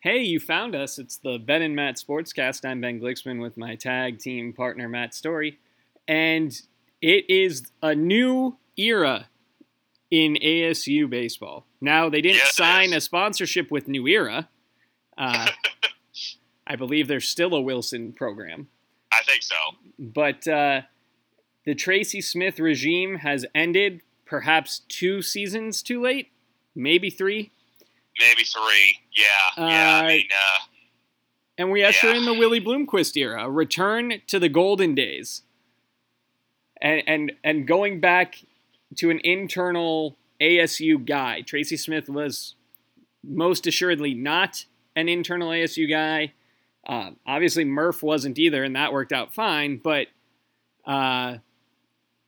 Hey, you found us. It's the Ben and Matt Sportscast. I'm Ben Glicksman with my tag team partner, Matt Story. And it is a new era in ASU baseball. Now, they didn't Yes, sign a sponsorship with New Era. Uh, I believe there's still a Wilson program. I think so. But uh, the Tracy Smith regime has ended perhaps two seasons too late, maybe three. Maybe three. Yeah. yeah. I mean, uh, And we usher Yeah. in the Willie Bloomquist era, a return to the golden days. And and and going back to an internal ASU guy. Tracy Smith was most assuredly not an internal ASU guy. Uh, obviously, Murph wasn't either, and that worked out fine. But, uh,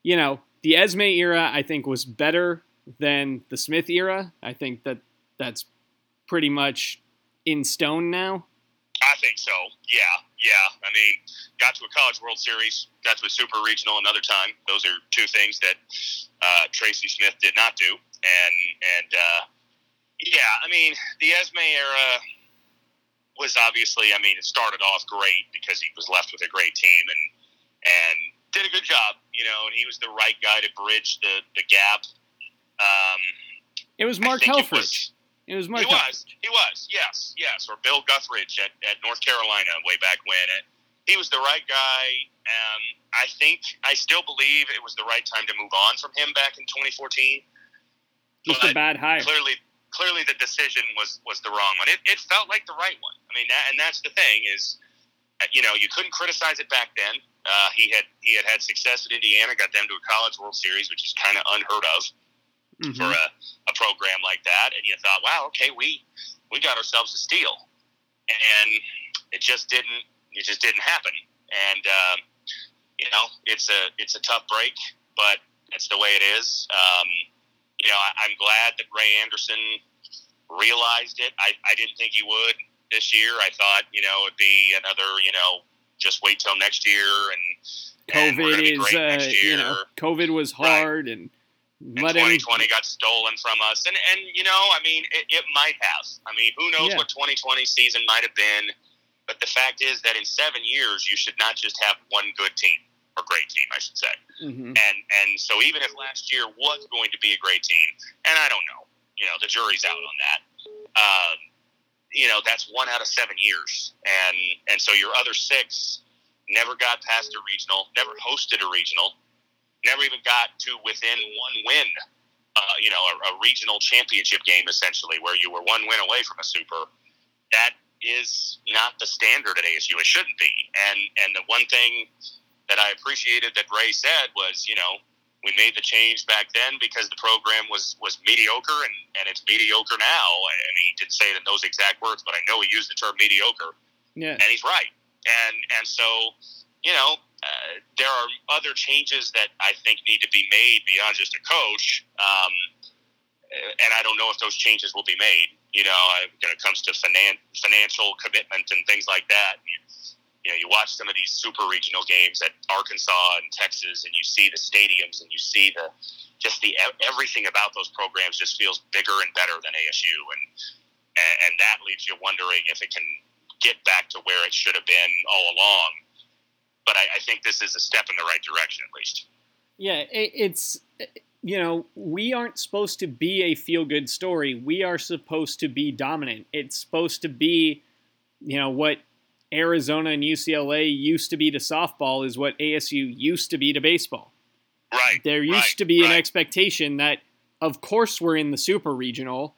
you know, the Esmay era, I think, was better than the Smith era. I think that that's pretty much in stone now. I think so. Yeah. Yeah. I mean, got to a College World Series, got to a Super Regional another time. Those are two things that uh, Tracy Smith did not do. And, and, uh, yeah, I mean, the Esmay era was obviously, I mean, it started off great because he was left with a great team and, and did a good job, you know, and he was the right guy to bridge the, the gap. Um, It was Mark Helfrich. It was Mark he was. He was. Yes. Yes. Or Bill Guthridge at, at North Carolina way back when. It, he was the right guy. Um, I think I still believe it was the right time to move on from him back in 2014. Just a bad hire. Clearly, clearly the decision was was the wrong one. It, it felt like the right one. I mean, that, and that's the thing is, uh, you know, you couldn't criticize it back then. Uh, he had he had had success at Indiana, got them to a College World Series, which is kind of unheard of Mhm. for a, a program like that, and you thought, wow, okay, we we got ourselves a steal, and it just didn't it just didn't happen, and um, you know it's a it's a tough break, but that's the way it is. Um, you know, I, I'm glad that Ray Anderson realized it. I, I didn't think he would this year. I thought you know it'd be another you know just wait till next year and. and COVID is, uh, you know, COVID was Right. hard and him. 2020 got stolen from us. And and you know, I mean, it, it might have. I mean, who knows Yeah. what 2020 season might have been? But the fact is that in seven years, you should not just have one good team or great team, I should say. Mhm. And and so even if last year was going to be a great team, and I don't know, you know, the jury's out on that. Um, you know, that's one out of seven years, and and so your other six never got past a regional, never hosted a regional, never even got to within one win. Uh, you know, a, a regional championship game essentially, where you were one win away from a super. That is not the standard at ASU. It shouldn't be. And and the one thing that I appreciated that Ray said was, you know, we made the change back then because the program was was mediocre, and and it's mediocre now. And he didn't say it in those exact words, but I know he used the term mediocre Yeah. and he's right. And and so, you know, uh, there are other changes that I think need to be made beyond just a coach. Um, and I don't know if those changes will be made. You know, when it comes to finan- financial commitment and things like that. You, you know, you watch some of these super regional games at Arkansas and Texas, and you see the stadiums, and you see the just the everything about those programs just feels bigger and better than ASU, and, and that leaves you wondering if it can get back to where it should have been all along. But I, I think this is a step in the right direction, at least. Yeah, it, it's you know we aren't supposed to be a feel good story. We are supposed to be dominant. It's supposed to be, you know, what Arizona and UCLA used to be to softball is what ASU used to be to baseball. Right. There used right, to be an expectation that, of course, we're in the super regional,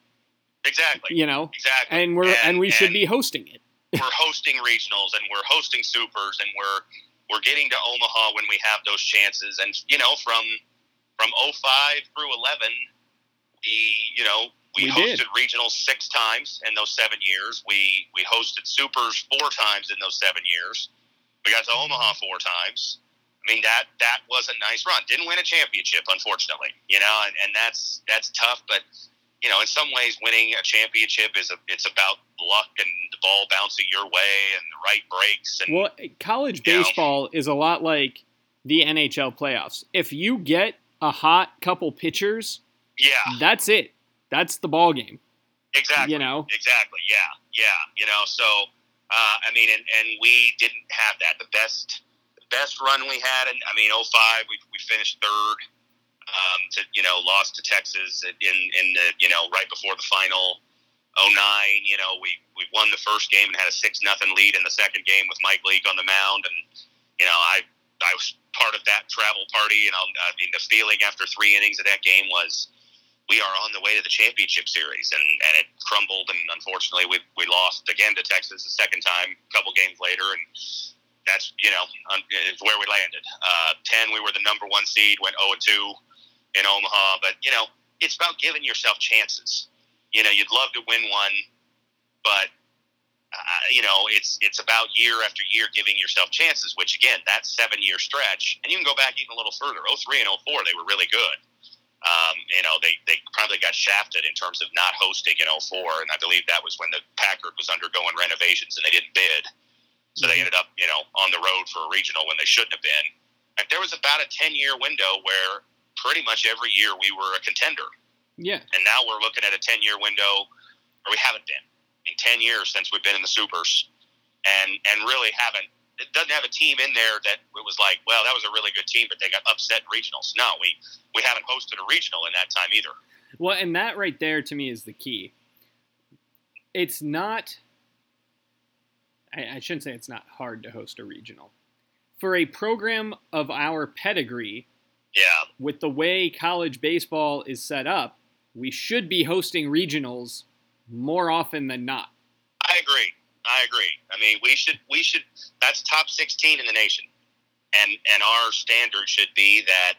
Exactly. you know, Exactly. and we're and, we should be hosting it. we're hosting regionals and we're hosting supers and we're we're getting to Omaha when we have those chances. And you know, from from 05 through 11, we you know we, We hosted did. regionals six times in those seven years. We we hosted supers four times in those seven years. We got to Omaha four times. I mean that that was a nice run. Didn't win a championship, unfortunately. You know, and, and that's that's tough. But you know, in some ways, winning a championship is a, it's about luck and the ball bouncing your way and the right breaks. And Well, college You know. baseball is a lot like the NHL playoffs. If you get a hot couple pitchers, yeah, that's it. That's the ball game. Exactly. You know. Exactly. Yeah. Yeah. You know. So uh, I mean, and, and we didn't have that. The best the best run we had, and I mean, 05, we we finished third. Um, to you know, lost to Texas in in the you know right before the final. 09, you know, we, we won the first game and had a six nothing lead in the second game with Mike Leake on the mound, and you know, I I was part of that travel party, and I'll, I mean, the feeling after three innings of that game was we are on the way to the championship series, and, and it crumbled, and unfortunately, we we lost again to Texas the second time, a couple games later, and that's you know is where we landed. Uh, Ten, we were the number one seed, went zero and two in Omaha, but you know, it's about giving yourself chances you know, you'd love to win one, but uh, you know, it's it's about year after year giving yourself chances. Which again, that seven year stretch, and you can go back even a little further. 03 and 04, they were really good. Um, you know, they, they probably got shafted in terms of not hosting in 04, and I believe that was when the Packard was undergoing renovations and they didn't bid. So they ended up, you know, on the road for a regional when they shouldn't have been. And there was about a 10 year window where pretty much every year we were a contender. Yeah. And now we're looking at a 10 year window where we haven't been in 10 years since we've been in the supers and, and really haven't. It doesn't have a team in there that it was like, well, that was a really good team, but they got upset in regionals. No, we, we haven't hosted a regional in that time either. Well, and that right there to me is the key. It's not, I, I shouldn't say it's not hard to host a regional. For a program of our pedigree, Yeah. with the way college baseball is set up, we should be hosting regionals more often than not. I agree. I agree. I mean, we should we should that's top 16 in the nation. And and our standard should be that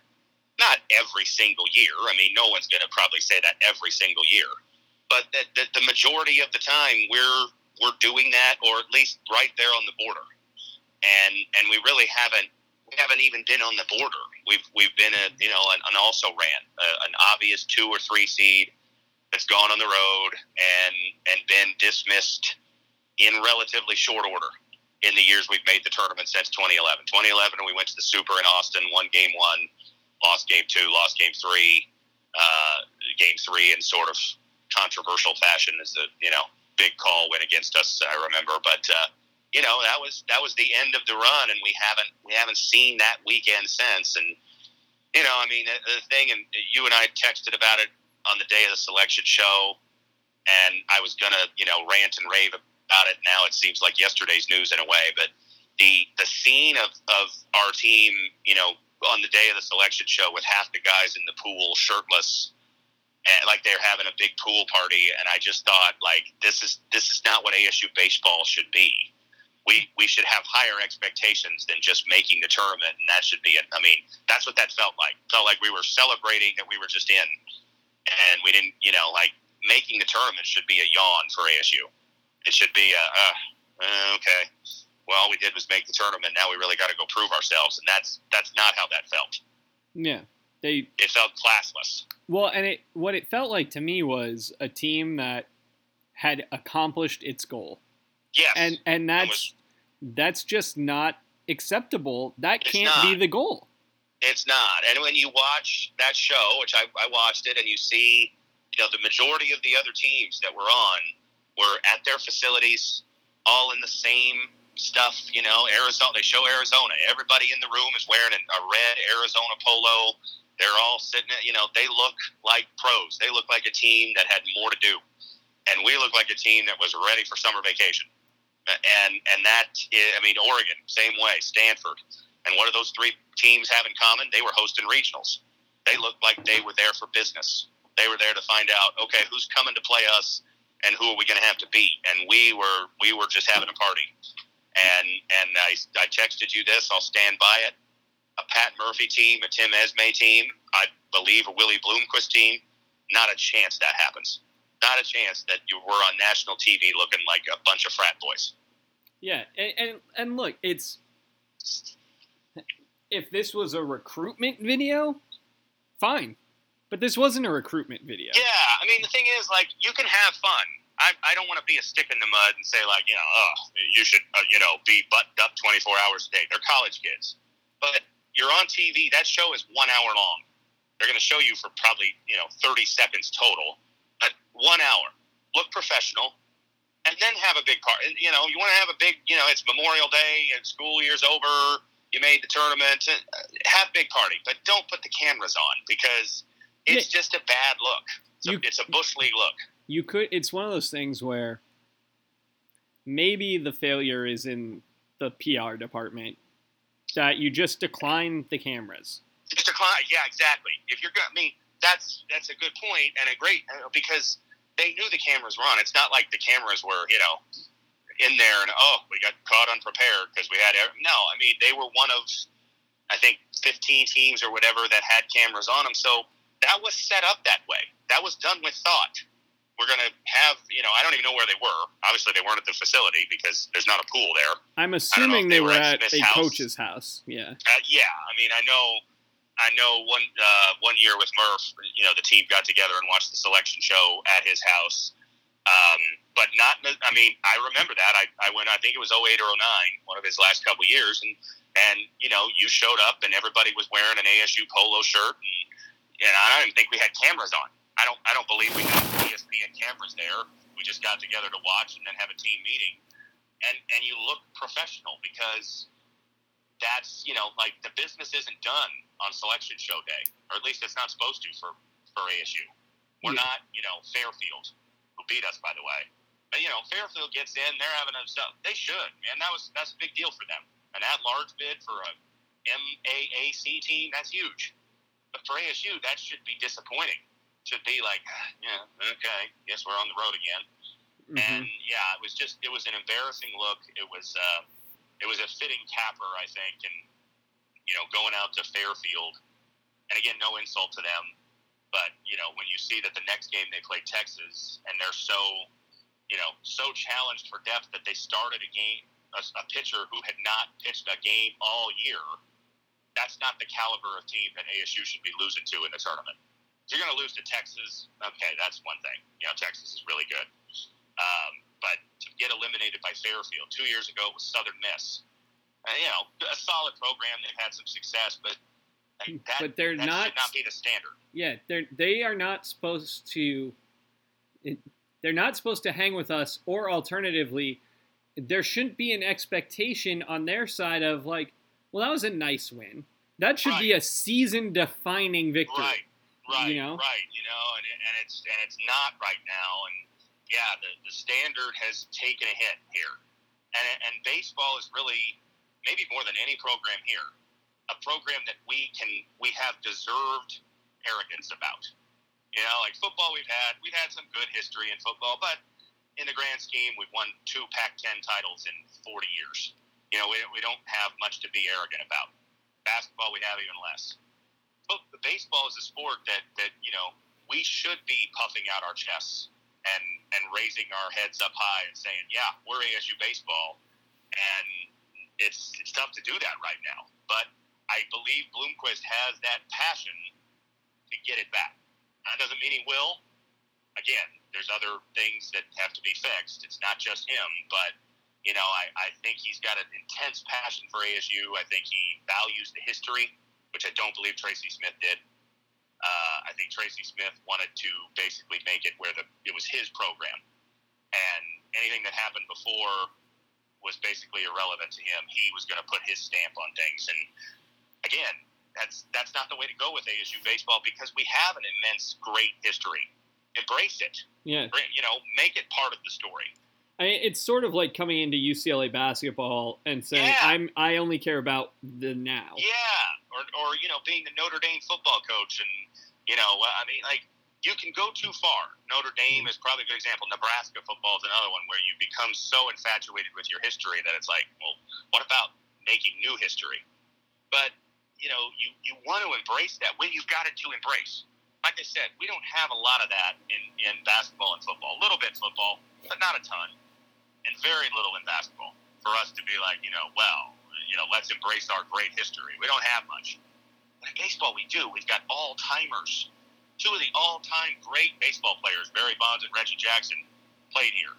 not every single year. I mean, no one's going to probably say that every single year. But that the, the majority of the time we're we're doing that or at least right there on the border. And and we really haven't haven't even been on the border. We've we've been a you know an, an also ran a, an obvious two or three seed that's gone on the road and and been dismissed in relatively short order in the years we've made the tournament since 2011. 2011 we went to the Super in Austin, won game one, lost game two, lost game three, uh, game three in sort of controversial fashion as the you know big call went against us. I remember, but. Uh, you know that was that was the end of the run, and we haven't we haven't seen that weekend since. And you know, I mean, the, thing, and you and I texted about it on the day of the selection show, and I was gonna you know rant and rave about it. Now it seems like yesterday's news in a way, but the the scene of of our team, you know, on the day of the selection show with half the guys in the pool shirtless and like they're having a big pool party and I just thought like this is this is not what ASU baseball should be we we should have higher expectations than just making the tournament, and that should be it. I mean, that's what that felt like. Felt like we were celebrating that we were just in, and we didn't, you know, like making the tournament should be a yawn for ASU. It should be a uh, uh, okay. Well, all we did was make the tournament. Now we really got to go prove ourselves, and that's that's not how that felt. Yeah. They It felt classless. well, and it what it felt like to me was a team that had accomplished its goal. Yes, And and that's that's just not acceptable. That can't be the goal. It's not. And when you watch that show, which I, I watched it, and you see, you know, the majority of the other teams that were on were at their facilities, all in the same stuff. You know, Arizona. They show Arizona. Everybody in the room is wearing a a red Arizona polo. They're all sitting. At, you know, they look like pros. They look like a team that had more to do, and we look like a team that was ready for summer vacation. And and that, I mean, Oregon, same way. Stanford. And what do those three teams have in common? They were hosting regionals. They looked like they were there for business. They were there to find out, okay, who's coming to play us, and who are we going to have to beat? And we were we were just having a party. And and I, I texted you this. I'll stand by it. A Pat Murphy team, a Tim Esmay team, I believe a Willie Bloomquist team. Not a chance that happens. Not a chance that you were on national TV looking like a bunch of frat boys. Yeah, and, and and look, it's if this was a recruitment video, fine. But this wasn't a recruitment video. Yeah, I mean the thing is, like, you can have fun. I, I don't want to be a stick in the mud and say like, you know, oh, you should, uh, you know, be buttoned up 24 hours a day. They're college kids, but you're on TV. That show is one hour long. They're going to show you for probably, you know, 30 seconds total, one hour. look professional, and then have a big party. You know, you want to have a big. You know, it's Memorial Day and school year's over. You made the tournament. Uh, have big party, but don't put the cameras on because it's yeah. just a bad look. It's, you, a, it's a bush league look. You could. It's one of those things where maybe the failure is in the PR department that you just decline the cameras. Just decline. Yeah, exactly. If you're going, I mean, that's that's a good point and a great because they knew the cameras were on. It's not like the cameras were, you know, in there and oh, we got caught unprepared because we had. No, I mean they were one of, I think, 15 teams or whatever that had cameras on them. So that was set up that way. That was done with thought we're going to have, you know, I don't even know where they were. Obviously, they weren't at the facility because there's not a pool there. I'm assuming they, they, were, at, at a house. coach's house. Yeah. Uh, yeah. I mean, I know, I know one uh, one year with Murph, you know, the team got together and watched the selection show at his house. Um, but not, I mean, I remember that. I, I went, I think it was 08 or 09, one of his last couple years. And, and, you know, you showed up and everybody was wearing an ASU polo shirt. And, and I don't even think we had cameras on. I don't I don't believe we have ESPN cameras there. We just got together to watch and then have a team meeting, and and you look professional because that's you know like the business isn't done on selection show day, or at least it's not supposed to for for ASU. We're yeah. not you know Fairfield, who beat us by the way. But you know Fairfield gets in, they're having a. They should, man. That was that's a big deal for them. An at-large bid for a MAAC team, that's huge. But for ASU, that should be disappointing should be like, yeah, okay, guess we're on the road again. Mm-hmm. And yeah, it was just it was an embarrassing look. It was uh, it was a fitting capper, I think, and you know, going out to Fairfield, and again, no insult to them, but you know, when you see that the next game they play Texas and they're so, you know, so challenged for depth that they started a game a, a pitcher who had not pitched a game all year. That's not the caliber of team that ASU should be losing to in the tournament If you're going to lose to Texas. Okay, that's one thing. You know, Texas is really good. Um, but to get eliminated by Fairfield two years ago was Southern Miss. And, you know, a solid program. They've had some success, but hmm, that, but they're that not should not be the standard. Yeah, they're they are not supposed to. They're not supposed to hang with us, or alternatively, there shouldn't be an expectation on their side of like, well, that was a nice win. That should right. be a season-defining victory. Right. Right, you know? right. You know, and, and it's and it's not right now. And yeah, the, the standard has taken a hit here, and and baseball is really maybe more than any program here, a program that we can we have deserved arrogance about. You know, like football, we've had we've had some good history in football, but in the grand scheme, we've won two Pac-10 titles in 40 years. You know, we, we don't have much to be arrogant about. Basketball, we have even less But baseball is a sport that that you know we should be puffing out our chests and and raising our heads up high and saying, yeah, we're ASU baseball, and it's it's tough to do that right now. But I believe Bloomquist has that passion to get it back. That doesn't mean he will. Again, there's other things that have to be fixed. It's not just him, but you know, I, I think he's got an intense passion for ASU. I think he values the history which I don't believe Tracy Smith did. Uh, I think Tracy Smith wanted to basically make it where the it was his program, and anything that happened before was basically irrelevant to him. He was going to put his stamp on things, and again, that's that's not the way to go with ASU baseball because we have an immense, great history. Embrace it. Yeah. You know, make it part of the story. I mean, it's sort of like coming into UCLA basketball and saying, yeah. "I'm I only care about the now." Yeah, or, or you know, being the Notre Dame football coach, and you know, I mean, like you can go too far. Notre Dame is probably a good example. Nebraska football is another one where you become so infatuated with your history that it's like, well, what about making new history? But you know, you you want to embrace that when you've got it to embrace. Like I said, we don't have a lot of that in, in basketball and football. A little bit football, but not a ton and very little in basketball for us to be like, you know, well, you know, let's embrace our great history. We don't have much. But in baseball, we do. We've got all timers. Two of the all time great baseball players, Barry Bonds and Reggie Jackson, played here.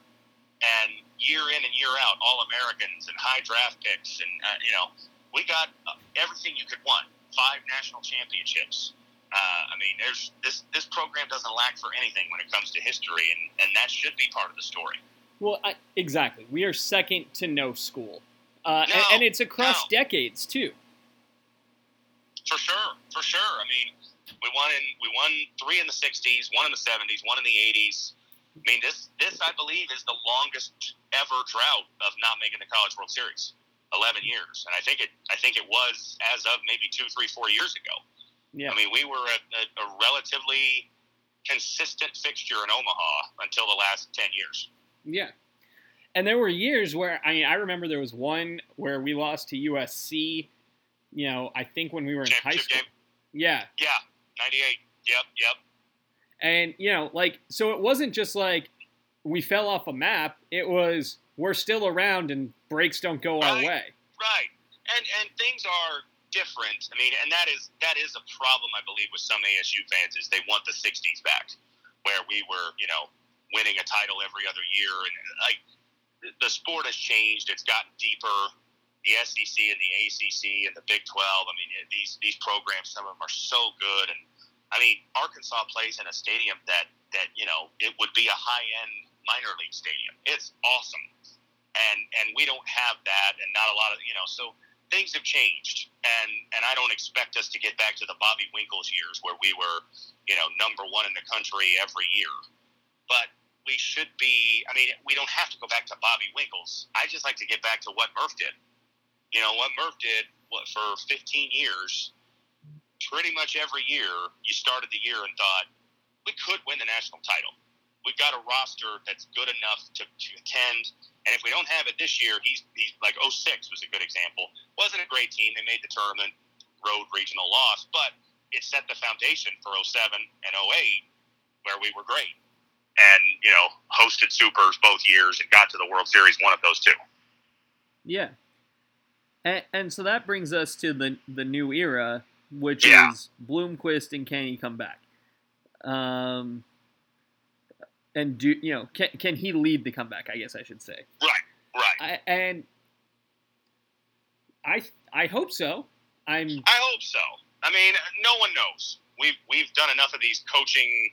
And year in and year out, all Americans and high draft picks. And, uh, you know, we got uh, everything you could want five national championships. Uh, I mean, there's this this program doesn't lack for anything when it comes to history, and, and that should be part of the story. Well, I, exactly. We are second to no school, uh, No, and, and it's across no. decades too. For sure, for sure. I mean, we won in we won three in the '60s, one in the '70s, one in the '80s. I mean, this this I believe is the longest ever drought of not making the College World Series, 11 years, and I think it I think it was as of maybe two, three, four years ago. Yeah. I mean, we were a, a, a relatively consistent fixture in Omaha until the last 10 years. Yeah. And there were years where I mean I remember there was one where we lost to USC. You know, I think when we were in high school. game? Yeah. Yeah, 98. Yep, yep. And you know, like so it wasn't just like we fell off a map. It was we're still around and breaks don't go our Right. way. Right. And and things are different. I mean, and that is that is a problem I believe with some ASU fans is they want the 60s back where we were, you know, winning a title every other year and like the sport has changed. It's gotten deeper. The SEC and the ACC and the Big 12. I mean, these these programs some of them are so good and I mean, Arkansas plays in a stadium that that, you know, it would be a high-end minor league stadium. It's awesome and and we don't have that, and not a lot of you know. So things have changed, and and I don't expect us to get back to the Bobby Winkles years where we were, you know, number one in the country every year. But we should be. I mean, we don't have to go back to Bobby Winkles. I just like to get back to what Murph did. You know what Murph did what, for 15 years. Pretty much every year, you started the year and thought we could win the national title. We've got a roster that's good enough to, to attend. And if we don't have it this year, he's, he's like 06 was a good example. Wasn't a great team. They made the tournament, road regional loss, but it set the foundation for 07 and 08 where we were great. And, you know, hosted supers both years and got to the World Series, one of those two. Yeah. And, and so that brings us to the the new era, which Yeah. is Bloomquist and can he come back? Um, and do you know can can he lead the comeback? I guess I should say. Right, right. I, and I I hope so. I'm I hope so. I mean, no one knows. We've we've done enough of these coaching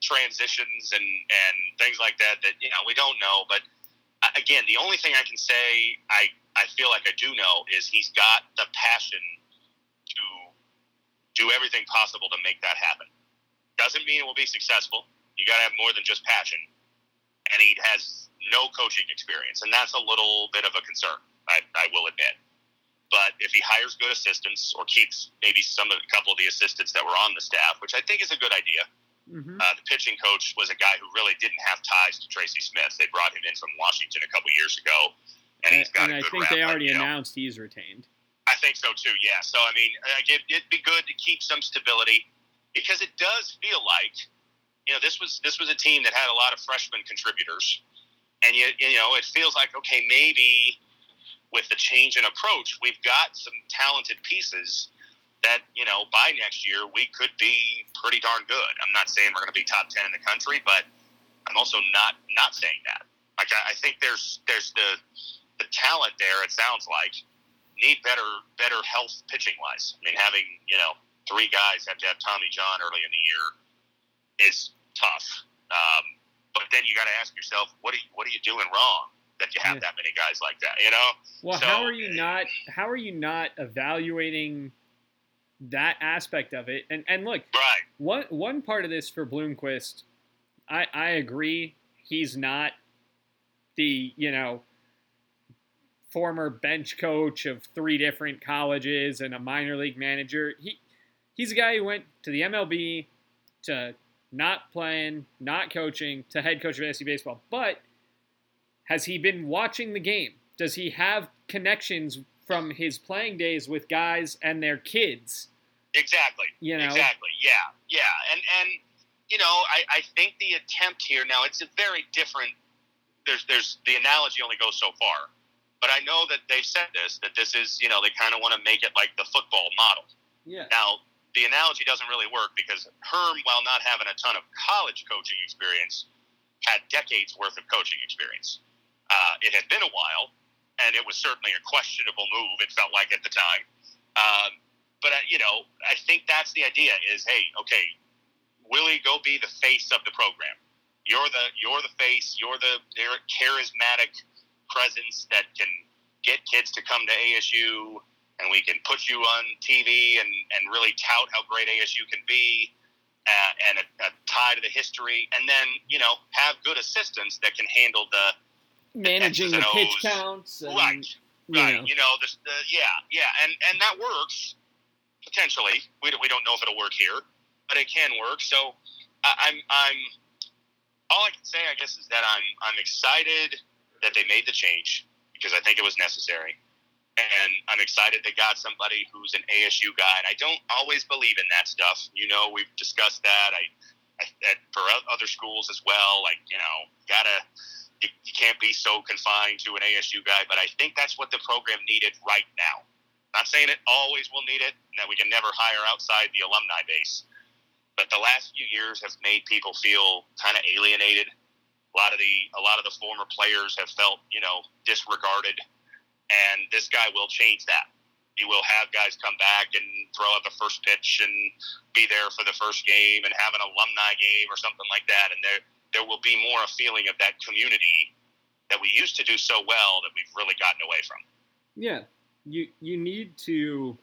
transitions and and things like that that you know we don't know. But uh, again, the only thing I can say I I feel like I do know is he's got the passion to do everything possible to make that happen. Doesn't mean it will be successful. You got to have more than just passion. And he has no coaching experience, and that's a little bit of a concern. I, I will admit. But if he hires good assistants or keeps maybe some of a couple of the assistants that were on the staff, which I think is a good idea. mhm. Uh, the pitching coach was a guy who really didn't have ties to Tracy Smith. They brought him in from Washington a couple years ago, and he's got and I think they already announced he's retained. I think so too. Yeah. So I mean, it, it'd be good to keep some stability because it does feel like, you know, this was this was a team that had a lot of freshman contributors, and you you know, it feels like okay, maybe with the change in approach, we've got some talented pieces that you know by next year we could be pretty darn good. I'm not saying we're going to be top ten in the country, but I'm also not not saying that. Like I, I think there's there's the the talent there. It sounds like need better better health pitching wise. I mean, having you know three guys have to have Tommy John early in the year is tough. Um, but then you got to ask yourself, what are you, what are you doing wrong that you have Yeah. that many guys like that? You know? Well, So- how are you not? How are you not evaluating that aspect of it? And and look, Right. one one part of this for Bloomquist, I I agree. He's not the you know former bench coach of three different colleges and a minor league manager. He he's a guy who went to the MLB to not playing, not coaching, to head coach of SC baseball. But has he been watching the game? Does he have connections from his playing days with guys and their kids? Exactly. You know, Exactly. Yeah. Yeah. And and you know, I, I think the attempt here now it's a very different. There's there's the analogy only goes so far, but I know that they've said this that this is you know they kind of want to make it like the football model. yeah, Now, the analogy doesn't really work because Herm, while not having a ton of college coaching experience, had decades worth of coaching experience. Uh, it had been a while, and it was certainly a questionable move, it felt like at the time. Um, but uh, you know, I think that's the idea. Is hey, okay, Willie, go be the face of the program. You're the you're the face. You're the charismatic presence that can get kids to come to ASU, and we can put you on TV and and really tout how great ASU can be. Uh, and a, a tie to the history, and then you know have good assistants that can handle the managing the, the pitch counts, and, right? You right. know. You know, the, the, yeah, yeah, and and that works potentially. We don't, we don't know if it'll work here, but it can work. So I, I'm I'm all I can say, I guess, is that I'm I'm excited that they made the change because I think it was necessary, and I'm excited they got somebody who's an ASU guy. And I don't always believe in that stuff. You know, we've discussed that. I, I that for other schools as well. Like you know, gotta you, you can't be so confined to an ASU guy. But I think that's what the program needed right now. Not saying it always will need it, and that we can never hire outside the alumni base. But the last few years have made people feel kind of alienated. A lot of the a lot of the former players have felt, you know, disregarded, and this guy will change that. He will have guys come back and throw out the first pitch and be there for the first game and have an alumni game or something like that. And there there will be more a feeling of that community that we used to do so well that we've really gotten away from. Yeah, you you need to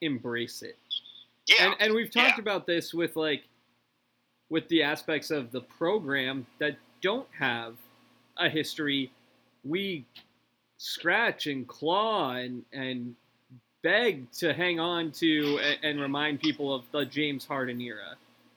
embrace it. Yeah, And and we've talked Yeah. about this with like with the aspects of the program that don't have a history. We scratch and claw and and beg to hang on to and, and remind people of the James Harden era,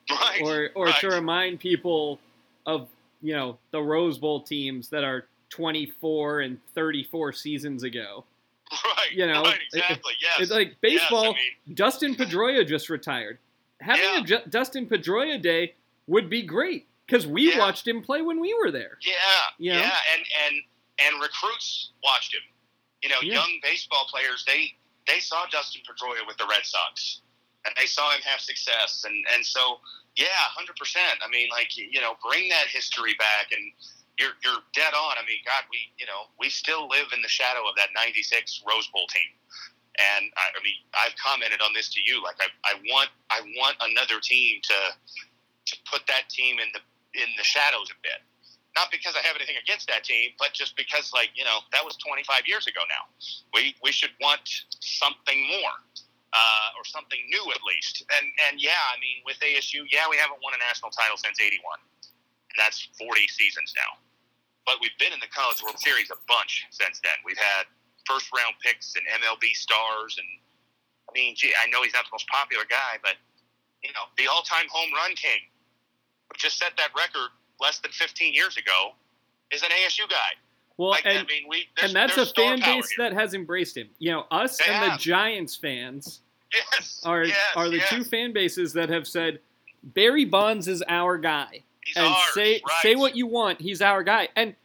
right. or or to remind people of you know the Rose Bowl teams that are 24 and 34 seasons ago. right. you know, right, exactly. yes. It's like Yes, baseball. I mean, Dustin Pedroia just retired. Having Yeah. a Dustin Pedroia day would be great because we Yeah. watched him play when we were there. Yeah, You know? yeah, and and and recruits watched him. You know, Yeah. young baseball players they they saw Dustin Pedroia with the Red Sox, and they saw him have success, and and so yeah, hundred percent. I mean, like you know, bring that history back, and you're you're dead on. I mean, God, we you know we still live in the shadow of that '96 Rose Bowl team. And I, I mean, I've commented on this to you. Like, I, I want, I want another team to, to put that team in the in the shadows a bit not because I have anything against that team, but just because, like, you know, that was 25 years ago now. We we should want something more, uh, or something new at least. And and yeah, I mean, with ASU, yeah, we haven't won a national title since '81, and that's 40 seasons now. But we've been in the College World Series a bunch since then. We've had first round picks and MLB stars, and I mean, gee, I know he's not the most popular guy, but you know, the all time home run king, who just set that record less than 15 years ago, is an ASU guy. Well, Like, I and mean, we and that's a fan base here. that has embraced him. You know, us They and the. Giants fans yes are yes, are the yes. two fan bases that have said Barry Bonds is our guy. He's and ours, say right. say what you want, he's our guy. And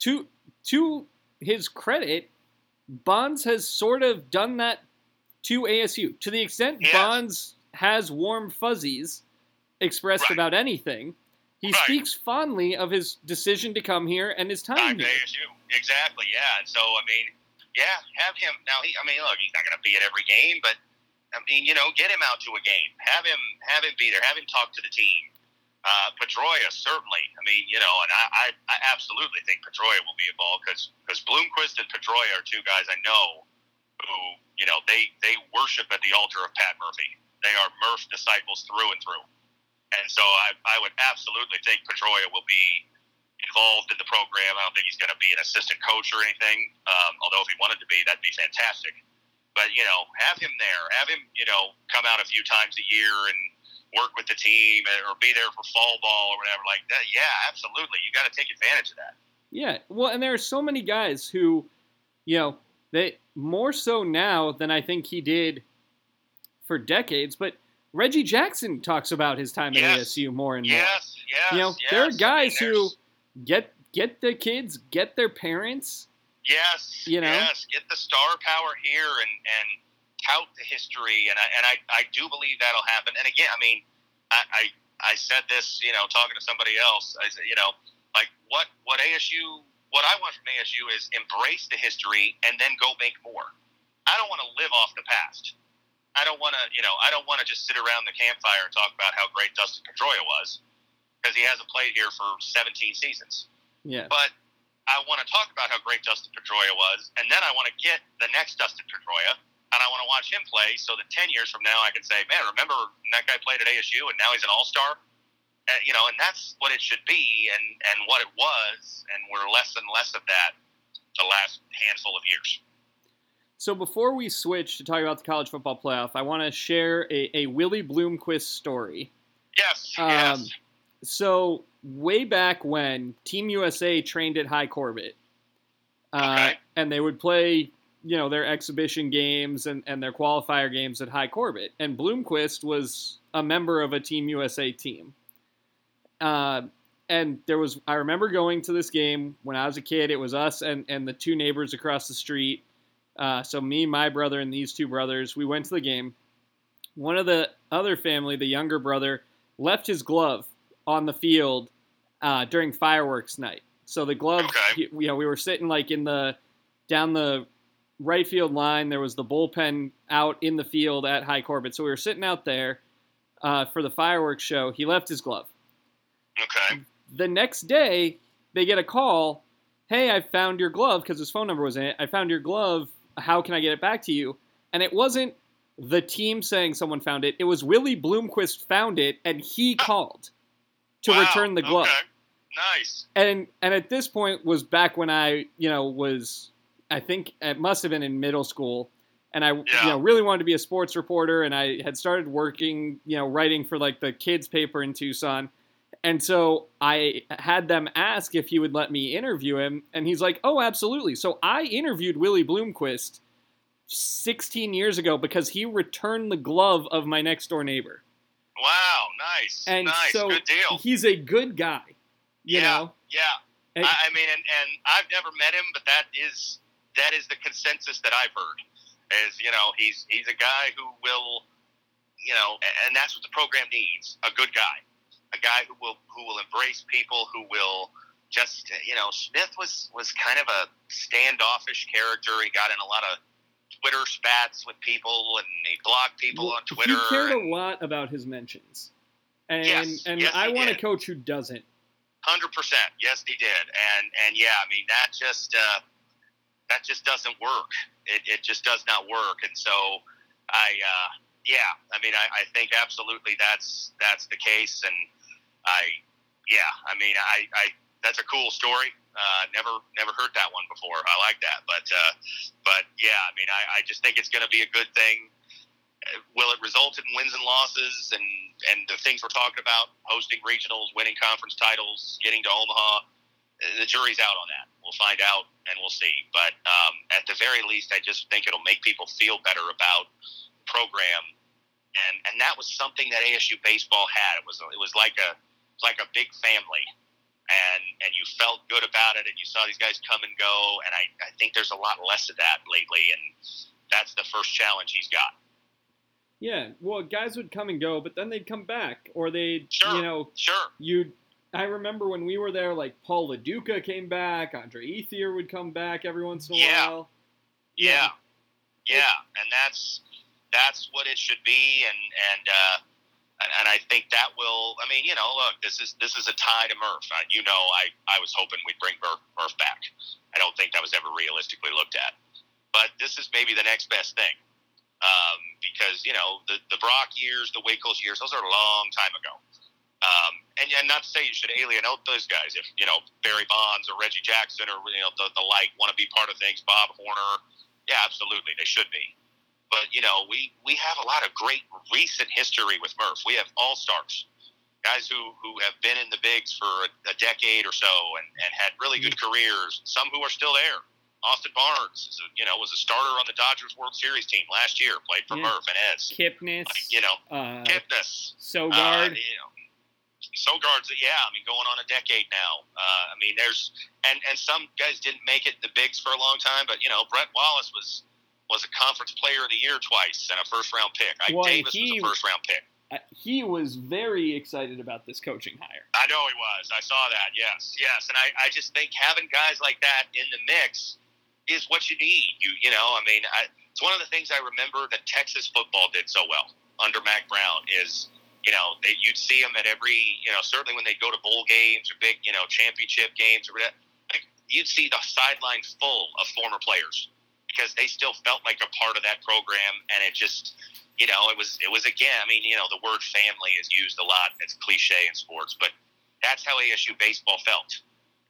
to to his credit, Bonds has sort of done that to ASU to the extent Yes. Bonds has warm fuzzies expressed Right. about anything. He Right. speaks fondly of his decision to come here and his time here. ASU. Exactly, yeah. So, I mean, yeah, have him. Now, he, I mean, look, he's not going to be at every game, but, I mean, you know, get him out to a game. Have him have him be there. Have him talk to the team. Uh, Pedroia, certainly. I mean, you know, and I, I, I absolutely think Pedroia will be involved because Bloomquist and Pedroia are two guys I know who, you know, they, they worship at the altar of Pat Murphy. They are Murph disciples through and through. And so I, I would absolutely think Pedroia will be involved in the program. I don't think he's going to be an assistant coach or anything. Um, although if he wanted to be, that'd be fantastic. But you know, have him there. Have him, you know, come out a few times a year and work with the team, or be there for fall ball or whatever like that. Yeah, absolutely. You got to take advantage of that. Yeah, well, and there are so many guys who, you know, they more so now than I think he did for decades. But Reggie Jackson talks about his time at Yes. ASU more and more. Yes, yes. You know, yes. there are I mean, guys who get get the kids, get their parents. Yes, You know? yes, get the star power here and and tout the history, and I and I, I do believe that'll happen. And again, I mean, I, I I said this, you know, talking to somebody else. I said, you know, like what what ASU, what I want from ASU is embrace the history and then go make more. I don't want to live off the past. I don't want to, you know, I don't want to just sit around the campfire and talk about how great Dustin Pedroia was because he hasn't played here for 17 seasons. Yeah. But I want to talk about how great Dustin Pedroia was, and then I want to get the next Dustin Pedroia, and I want to watch him play so that 10 years from now I can say, man, remember that guy played at ASU and now he's an all star? Uh, you know, and that's what it should be and, and what it was, and we're less and less of that the last handful of years. So before we switch to talk about the college football playoff, I want to share a, a Willie Bloomquist story. Yes, Um, yes. So way back when Team USA trained at Hi Corbett, uh, Okay. and they would play, you know, their exhibition games and, and their qualifier games at Hi Corbett, and Bloomquist was a member of a Team USA team. Uh, and there was, I remember going to this game when I was a kid. It was us and, and the two neighbors across the street. Uh, so me, my brother, and these two brothers, we went to the game. One of the other family, the younger brother, left his glove on the field uh, during fireworks night. So the glove, Okay. you know, we were sitting like in the down the right field line. There was the bullpen out in the field at Hi Corbett. So we were sitting out there uh, for the fireworks show. He left his glove. Okay. The next day, they get a call. Hey, I found your glove because his phone number was in it. I found your glove. How can I get it back to you? And it wasn't the team saying someone found it. It was Willie Bloomquist found it, and he called to Wow, return the glove. Okay. Nice. And and at this point was back when I you know was I think it must have been in middle school, and I you know really wanted to be a sports reporter, and I had started working you know writing for like the kids paper in Tucson. And so I had them ask if he would let me interview him, and he's like, "Oh, absolutely." So I interviewed Willie Bloomquist 16 years ago because he returned the glove of my next door neighbor, Wow. Nice. and nice. so Good deal. he's a good guy, you Yeah. know. Yeah. And- I, I mean, and, and I've never met him, but that is that is the consensus that I've heard. Is you know he's he's a guy who will, you know, and that's what the program needs a good guy, a guy who will who will embrace people, who will just you know Smith was was kind of a standoffish character. He got in a lot of Twitter spats with people, and he blocked people Well, on Twitter. He cared a lot about his mentions, and Yes, and yes, I want a coach who doesn't. Hundred percent. Yes, he did. And and yeah, I mean that just uh, that just doesn't work. It, it just does not work. And so I uh, yeah, I mean I, I think absolutely that's that's the case. And I yeah, I mean I, I that's a cool story. Uh, never never heard that one before. I like that. But uh, but yeah, I mean I, I just think it's going to be a good thing. Will it result in wins and losses and and the things we're talking about, hosting regionals, winning conference titles, getting to Omaha? The jury's out on that. We'll find out and we'll see. But um, at the very least, I just think it'll make people feel better about program, and and that was something that ASU baseball had. It was it was like a like a big family, and and you felt good about it, and you saw these guys come and go. And I, I think there's a lot less of that lately, and that's the first challenge he's got. Yeah, well, guys would come and go, but then they'd come back, or they'd Sure. you know Sure. you. I remember when we were there, like Paul Lo Duca came back, Andre Ethier would come back every once in a Yeah. while. Yeah, yeah, and that's that's what it should be, and and uh, and, and I think that will. I mean, you know, look, this is this is a tie to Murph. Uh, you know, I I was hoping we'd bring Murph, Murph back. I don't think that was ever realistically looked at, but this is maybe the next best thing. Um, because you know the the Brock years, the Winkles years, those are a long time ago. Um, and, and not to say you should alienate those guys. If you know Barry Bonds or Reggie Jackson or you know the, the like want to be part of things, Bob Horner, yeah, absolutely, they should be. But you know, we we have a lot of great recent history with Murph. We have all stars, guys who who have been in the bigs for a, a decade or so and, and had really good careers. Some who are still there. Austin Barnes, is a, you know, was a starter on the Dodgers World Series team last year. Played for Yeah. Murph and Ez. Kipnis, You know, uh, Kipnis. Uh, Sogard. you know, Sogard's, yeah, I mean, going on a decade now. Uh, I mean, there's and and some guys didn't make it the bigs for a long time, but you know, Brett Wallace was was a conference player of the year twice and a first round pick. Ike Well, Davis he- was a first round pick. Uh, he was very excited about this coaching hire. I know he was. I saw that. Yes, yes, and I, I just think having guys like that in the mix is what you need. You you know, I mean, I it's one of the things I remember that Texas football did so well under Mack Brown is you know, they, you'd see them at every, you know, certainly when they go to bowl games or big, you know, championship games or whatever. Like you'd see the sidelines full of former players because they still felt like a part of that program, and it just, you know, it was, it was again. I mean, you know, the word family is used a lot. It's cliche in sports, but that's how ASU baseball felt.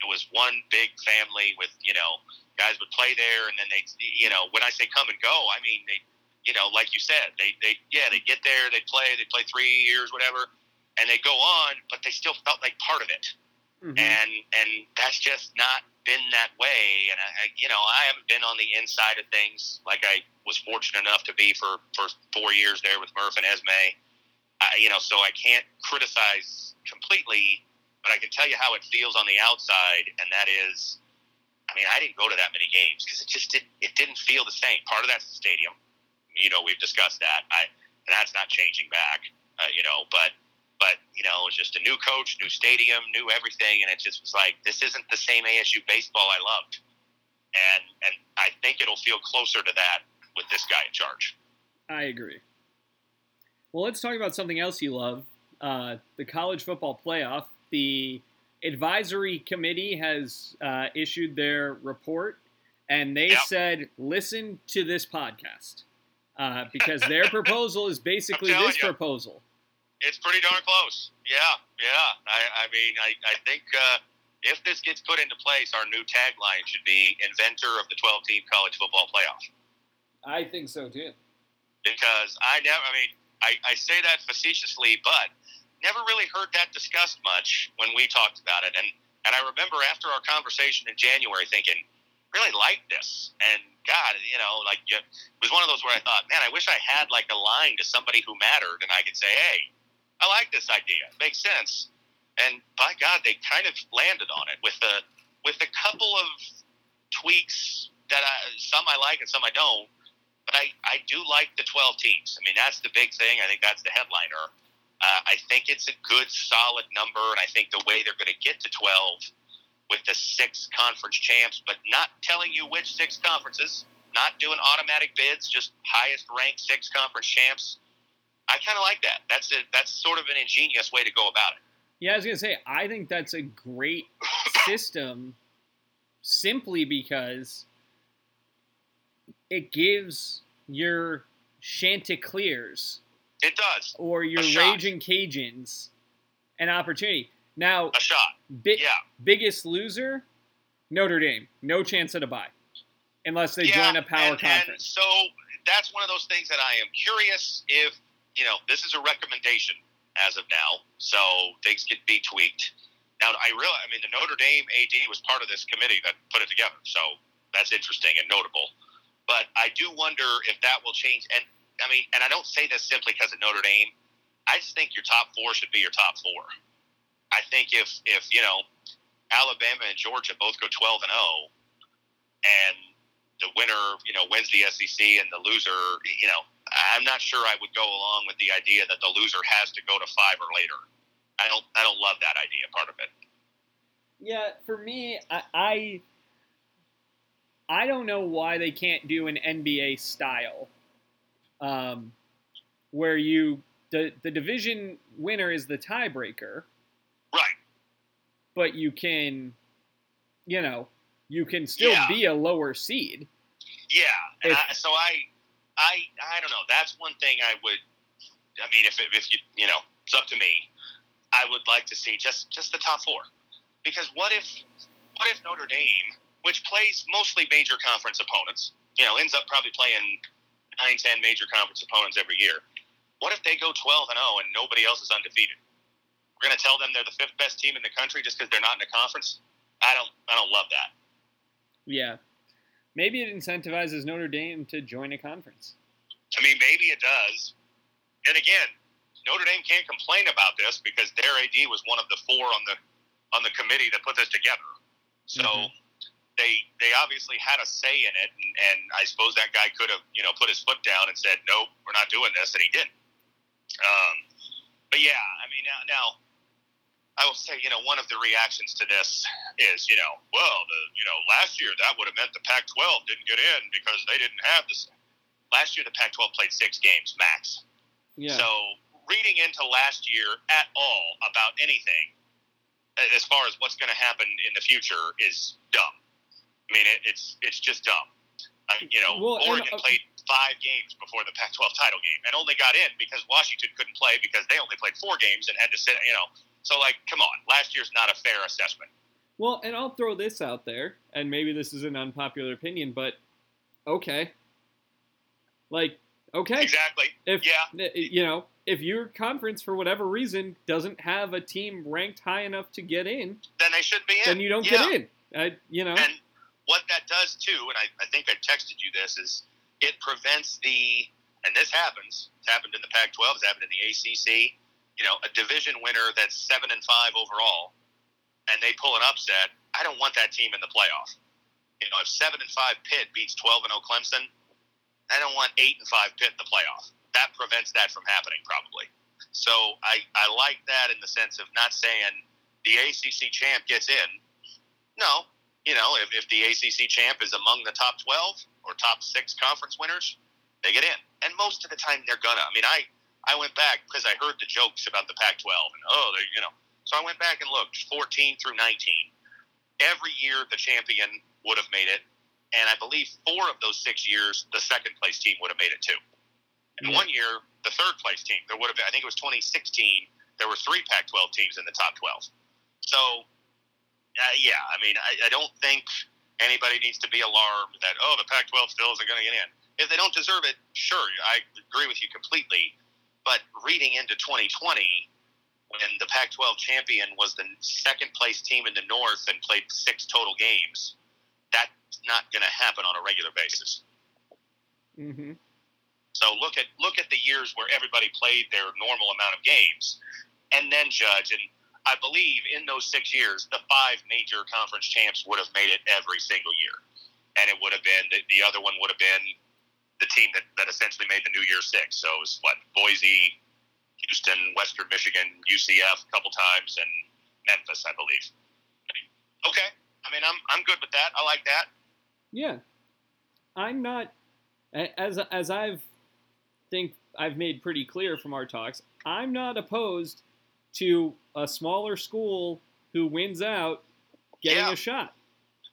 It was one big family with, you know, guys would play there, and then they, you know, when I say come and go, I mean they you know, like you said, they, they yeah, they get there, they play, they play three years, whatever, and they go on, but they still felt like part of it. Mm-hmm. And and that's just not been that way. And I, I, you know, I haven't been on the inside of things like I was fortunate enough to be for for four years there with Murph and Esmay. I, you know, so I can't criticize completely, but I can tell you how it feels on the outside, and that is, I mean, I didn't go to that many games because it just didn't it didn't feel the same. Part of that's the stadium you know, we've discussed that. I, and that's not changing back. Uh, you know, but but you know, it's just a new coach, new stadium, new everything, and it just was like this isn't the same ASU baseball I loved, and and I think it'll feel closer to that with this guy in charge. I agree. Well, let's talk about something else you love: uh, the college football playoff. The advisory committee has uh, issued their report, and they yep. said, "Listen to this podcast." Uh, because their proposal is basically this you, proposal. It's pretty darn close. Yeah, yeah. I, I mean, I, I think uh, if this gets put into place, our new tagline should be "Inventor of the 12-team college football playoff." I think so too. Because I never, I mean, I, I say that facetiously, but never really heard that discussed much when we talked about it. And and I remember after our conversation in January, thinking, really like this. And God, you know, like it was one of those where I thought, man, I wish I had like a line to somebody who mattered, and I could say, hey, I like this idea. It makes sense. And by God, they kind of landed on it with a with a couple of tweaks that I, some I like and some I don't. But I, I do like the 12 teams. I mean, that's the big thing. I think that's the headliner. Uh, I think it's a good, solid number, and I think the way they're going to get to 12 with the six conference champs, but not telling you which six conferences, not doing automatic bids, just highest ranked six conference champs. I kind of like that. That's a, that's sort of an ingenious way to go about it. Yeah, I was gonna say I think that's a great system, simply because it gives your Chanticleers, it does, or your Raging Cajuns, an opportunity. Now, a shot. Bi- yeah. Biggest loser, Notre Dame. No chance at a bye, unless they yeah, join a power and, conference. And so that's one of those things that I am curious if you know this is a recommendation as of now, so things could be tweaked. Now, I realize, I mean, the Notre Dame AD was part of this committee that put it together, so that's interesting and notable. But I do wonder if that will change. And I mean, and I don't say this simply because of Notre Dame. I just think your top four should be your top four. I think if if you know Alabama and Georgia both go twelve and zero, oh, and the winner you know wins the SEC and the loser you know I'm not sure I would go along with the idea that the loser has to go to five or later. I don't I don't love that idea part of it. Yeah, for me, I, I I don't know why they can't do an NBA style, um, where you the the division winner is the tiebreaker. But you can, you know, you can still yeah. be a lower seed. Yeah. If, I, so I, I, I don't know. That's one thing I would. I mean, if if you you know, it's up to me. I would like to see just just the top four, because what if what if Notre Dame, which plays mostly major conference opponents, you know, ends up probably playing nine, ten major conference opponents every year. What if they go twelve and zero oh and nobody else is undefeated? We're going to tell them they're the fifth best team in the country just because they're not in a conference. I don't. I don't love that. Yeah, maybe it incentivizes Notre Dame to join a conference. I mean, maybe it does. And again, Notre Dame can't complain about this because their AD was one of the four on the on the committee that put this together. So mm-hmm. they they obviously had a say in it, and, and I suppose that guy could have you know put his foot down and said, "Nope, we're not doing this," and he didn't. Um, but yeah, I mean now, now I will say, you know, one of the reactions to this is, you know, well, the, you know, last year that would have meant the Pac-12 didn't get in because they didn't have this. last year the Pac-12 played six games max. Yeah. So reading into last year at all about anything, as far as what's going to happen in the future, is dumb. I mean, it, it's it's just dumb. Uh, you know, Well, and, Oregon uh, played five games before the Pac-12 title game and only got in because Washington couldn't play because they only played four games and had to sit. You know, so like, come on, last year's not a fair assessment. Well, and I'll throw this out there, and maybe this is an unpopular opinion, but okay. Like, okay. Exactly. If Yeah. Eh, eh, you know, if your conference for whatever reason doesn't have a team ranked high enough to get in, Then they should be in. then you don't Yeah. get in. I, you know, And what that does too, and I, I think I texted you this, is it prevents the, and this happens, it's happened in the Pac 12, it's happened in the ACC, you know, a division winner that's seven and five overall, and they pull an upset. I don't want that team in the playoff. You know, if seven and five Pitt beats 12 and 0 Clemson, I don't want eight and five Pitt in the playoff. That prevents that from happening, probably. So I, I like that in the sense of not saying the ACC champ gets in. No, you know, if, if the ACC champ is among the top 12 or top six conference winners, they get in. And most of the time they're gonna. I mean, I, I went back because I heard the jokes about the Pac 12 and, oh, they, you know. So I went back and looked 14 through 19. Every year the champion would have made it. And I believe four of those six years, the second place team would have made it too. And Yeah. one year, the third place team, there would have been, I think it was 2016, there were three Pac 12 teams in the top 12. So, uh, yeah, I mean, I, I don't think anybody needs to be alarmed that, oh, the Pac 12 still isn't going to get in. If they don't deserve it, sure, I agree with you completely. But reading into 2020, when the Pac 12 champion was the second place team in the North and played six total games, that's not going to happen on a regular basis. hmm So look at look at the years where everybody played their normal amount of games, and then judge. And I believe in those six years, the five major conference champs would have made it every single year, and it would have been the, the other one would have been the team that, that essentially made the New Year Six. So it was what Boise, Houston, Western Michigan, UCF a couple times, and Memphis, I believe. Okay, I mean I'm I'm good with that. I like that. Yeah, I'm not as as I've think I've made pretty clear from our talks. I'm not opposed to a smaller school who wins out getting Yeah. a shot.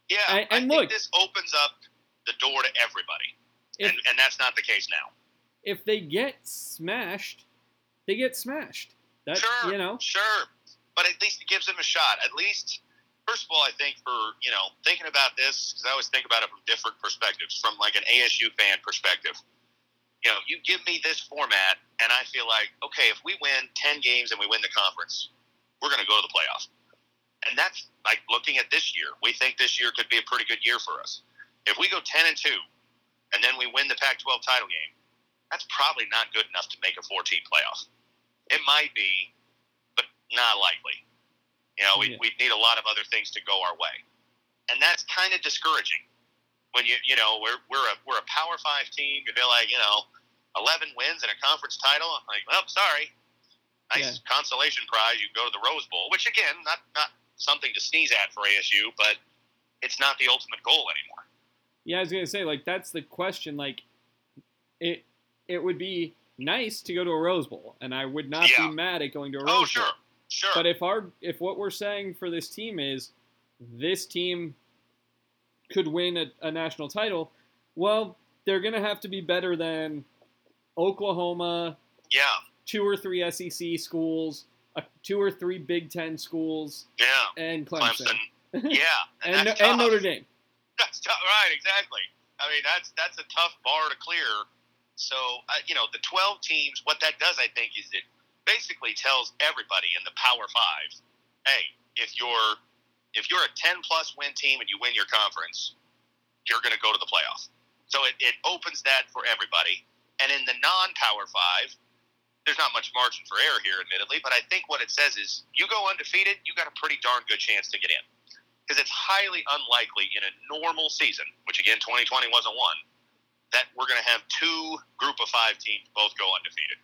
Yeah, And- I and think look- this opens up the door to everybody, If and, and that's not the case now. if they get smashed, they get smashed. That sure, you know, sure, but at least it gives them a shot. At least, first of all, I think for you know thinking about this because I always think about it from different perspectives, from like an ASU fan perspective. You know, you give me this format, and I feel like okay, if we win ten games and we win the conference, we're going to go to the playoff. And that's like looking at this year. We think this year could be a pretty good year for us. If we go ten and two, and then we win the Pac-12 title game, that's probably not good enough to make a 14 playoff. It might be, but not likely. You know, we Yeah. we need a lot of other things to go our way, and that's kind of discouraging. When you you know we're we're a we're a Power Five team, you feel like you know, 11 wins and a conference title. I'm like, well, sorry, nice consolation prize. You go to the Rose Bowl, which again, not not something to sneeze at for ASU, but it's not the ultimate goal anymore. Yeah, I was gonna say like that's the question. Like, it it would be nice to go to a Rose Bowl, and I would not Yeah. be mad at going to a Rose Bowl. Oh, Bowl. sure, sure. But if our if what we're saying for this team is this team could win a, a national title, well, they're gonna have to be better than Oklahoma, yeah, two or three SEC schools, uh, two or three Big Ten schools, yeah. and Clemson, Clemson. Yeah, and, and, and. Notre Dame. That's tough. Right, exactly. I mean, that's that's a tough bar to clear. So, uh, you know, the 12 teams, what that does, I think, is it basically tells everybody in the Power Five, hey, if you're if you're a 10 plus win team and you win your conference, you're going to go to the playoff. So it, it opens that for everybody. And in the non Power Five, there's not much margin for error here, admittedly, but I think what it says is you go undefeated, you got a pretty darn good chance to get in because it's highly unlikely in a normal season, which again 2020 wasn't one, that we're going to have two group of five teams both go undefeated.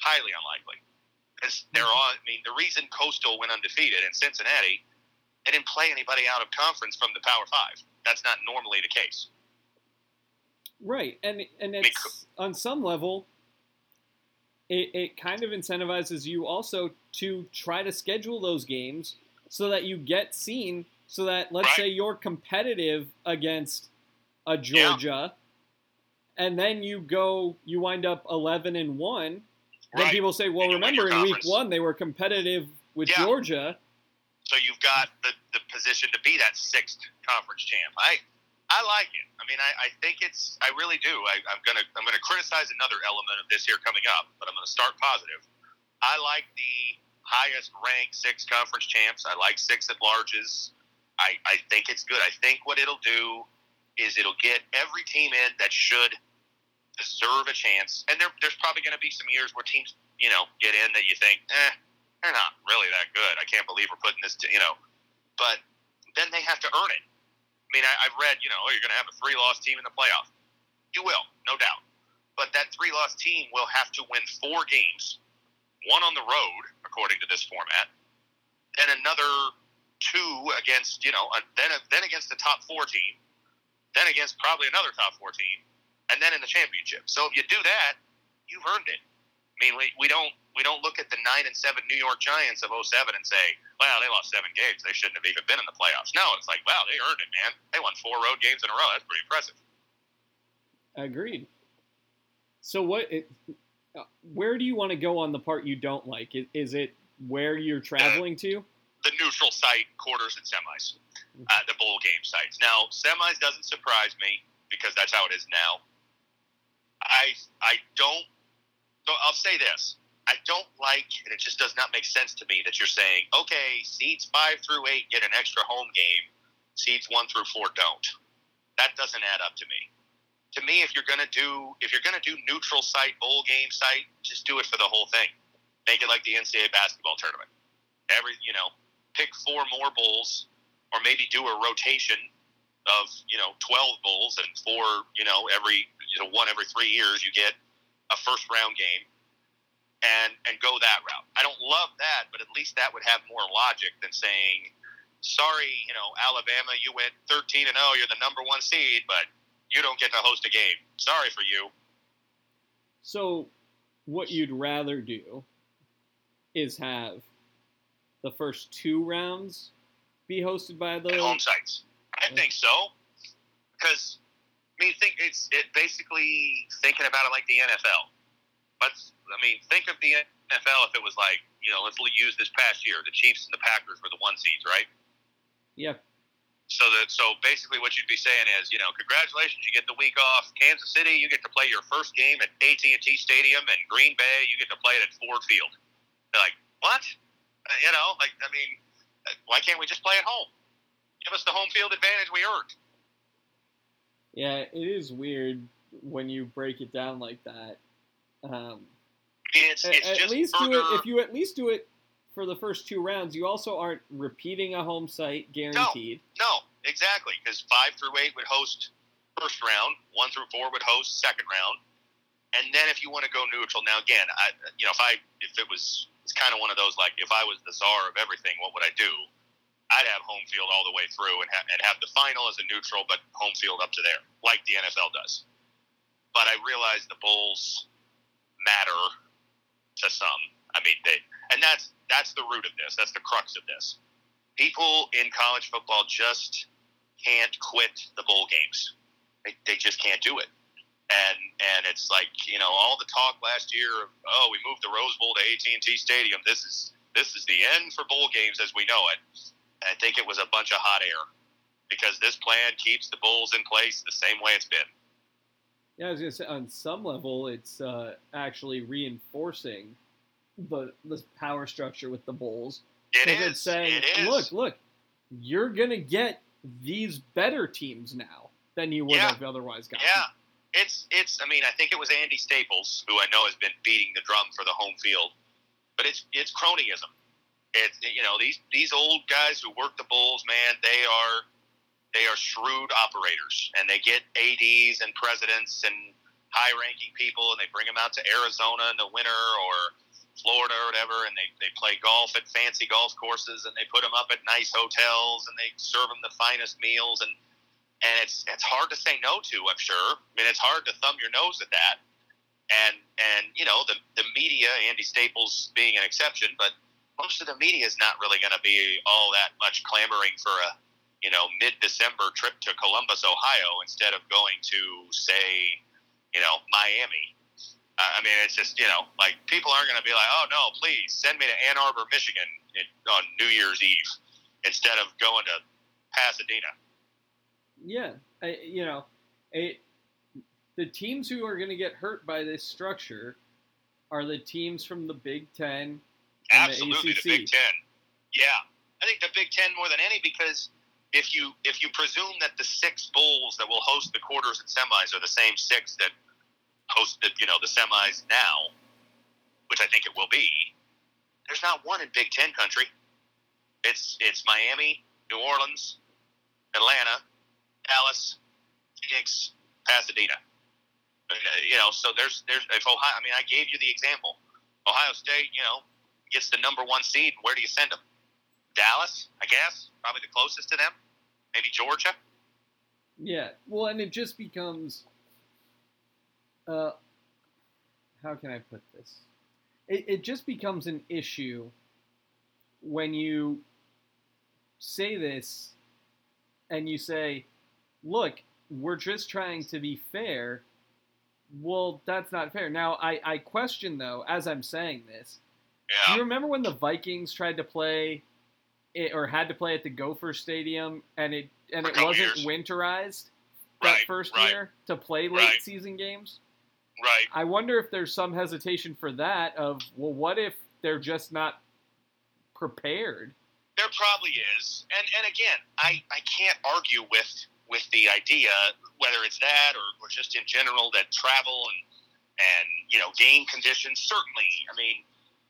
Highly unlikely. Because they're on. Mm-hmm. I mean, the reason Coastal went undefeated in Cincinnati, they didn't play anybody out of conference from the Power Five. That's not normally the case. Right, and and it's on some level, it, it kind of incentivizes you also to try to schedule those games so that you get seen. So that let's Right. say you're competitive against a Georgia, and then you go, you wind up eleven and one. Then people say, well, And remember in week one they were competitive with Yeah. Georgia. So you've got the, the position to be that sixth conference champ. I I like it. I mean, I, I think it's. I really do. I, I'm gonna I'm gonna criticize another element of this here coming up, but I'm gonna start positive. I like the highest ranked six conference champs. I like six at larges. I, I think it's good. I think what it'll do is it'll get every team in that should deserve a chance. And there, there's probably going to be some years where teams, you know, get in that you think, eh, they're not really that good. I can't believe we're putting this, to, you know. But then they have to earn it. I mean, I, I've read, you know, oh, you're going to have a three-loss team in the playoff. You will, no doubt. But that three-loss team will have to win four games, one on the road, according to this format, and another two against, you know, then then against the top four team, then against probably another top four team, and then in the championship. So if you do that, you've earned it. I mean, we, we don't we don't look at the nine and seven New York Giants of 07 and say, well, they lost seven games. They shouldn't have even been in the playoffs. No, it's like, wow, they earned it, man. They won four road games in a row. That's pretty impressive. Agreed. So what? It, uh, where do you want to go on the part you don't like? Is, is it where you're traveling to? The neutral site, quarters, and semis, uh, the bowl game sites. Now, semis doesn't surprise me because that's how it is now. I I don't. So I'll say this: I don't like, and it just does not make sense to me that you're saying, okay, seeds five through eight get an extra home game, seeds one through four don't. That doesn't add up to me. To me, if you're gonna do if you're gonna do neutral site bowl game site, just do it for the whole thing. Make it like the NCAA basketball tournament. Every you know, pick four more bowls, or maybe do a rotation of you know 12 bowls and four you know every you know one every three years you get a first round game and and go that route. I don't love that, but at least that would have more logic than saying, "Sorry, you know, Alabama, you went 13 and 0, you're the number 1 seed, but you don't get to host a game. Sorry for you." So, what you'd rather do is have the first two rounds be hosted by the at home sites. I think so, because I mean, think it's it basically thinking about it like the NFL. But I mean, think of the NFL if it was like you know, let's use this past year, the Chiefs and the Packers were the one seeds, right? yeah. So that so basically what you'd be saying is, you know, congratulations, you get the week off. Kansas City, you get to play your first game at AT and T Stadium, and Green Bay, you get to play it at Ford Field. They're like, what? You know, like I mean, uh, why can't we just play at home? Give us the home field advantage we earned. Yeah, it is weird when you break it down like that. Um, it's, at, it's at least further. do it if you at least do it for the first two rounds. You also aren't repeating a home site guaranteed. No, exactly, because five through eight would host first round, one through four would host second round, and then if you want to go neutral, now again, I you know if I if it was it's kind of one of those like if I was the czar of everything, what would I do? I'd have home field all the way through and, ha- and have the final as a neutral, but home field up to there, like the NFL does. But I realize the Bulls matter to some. I mean, they and that's that's the root of this. That's the crux of this people in college football just can't quit the bowl games. They, they just can't do it. And and it's like you know all the talk last year of oh we moved the Rose Bowl to AT and T Stadium. This is this is the end for bowl games as we know it. I think it was a bunch of hot air because this plan keeps the Bulls in place the same way it's been. Yeah, I was gonna say on some level, it's uh, actually reinforcing the the power structure with the Bulls. It is. it's saying, it is. look, look, you're gonna get these better teams now than you would Yeah. have otherwise gotten. Yeah, it's it's. I mean, I think it was Andy Staples who I know has been beating the drum for the home field, but it's it's cronyism. It's you know these these old guys who work the Bulls, man. They are they are shrewd operators, and they get ads and presidents and high-ranking people, and they bring them out to Arizona in the winter or Florida or whatever, and they, they play golf at fancy golf courses, and they put them up at nice hotels, and they serve them the finest meals, and and it's it's hard to say no to. I'm sure. I mean, it's hard to thumb your nose at that. And and you know the the media, Andy Staples being an exception, but most of the media is not really going to be all that much clamoring for a you know mid December trip to Columbus, Ohio, instead of going to say you know Miami. I mean, it's just you know like people aren't going to be like, oh no, please send me to Ann Arbor, Michigan on New Year's Eve instead of going to Pasadena. Yeah, I, you know, it, the teams who are going to get hurt by this structure are the teams from the Big Ten. Absolutely, the, the Big Ten. Yeah, I think the Big Ten more than any because if you if you presume that the six bowls that will host the quarters and semis are the same six that hosted you know the semis now, which I think it will be, there's not one in Big Ten country. It's it's Miami, New Orleans, Atlanta, Dallas, Phoenix, Pasadena. Uh, you know, so there's there's if Ohio. I mean, I gave you the example. Ohio State, you know, gets the number one seed. Where do you send them? Dallas, I guess, probably the closest to them. Maybe Georgia. Yeah, well, and it just becomes. Uh, how can I put this? It, it just becomes an issue when you say this and you say, look, we're just trying to be fair. Well, that's not fair. Now, I, I question, though, as I'm saying this, yeah. do you remember when the Vikings tried to play it, or had to play at the Gopher Stadium and it and it wasn't years. winterized that Right, first right. year to play late Right. season games? Right. I wonder if there's some hesitation for that of, well, what if they're just not prepared? There probably is, and and again, I I can't argue with with the idea whether it's that or, or just in general that travel and and you know game conditions certainly. I mean,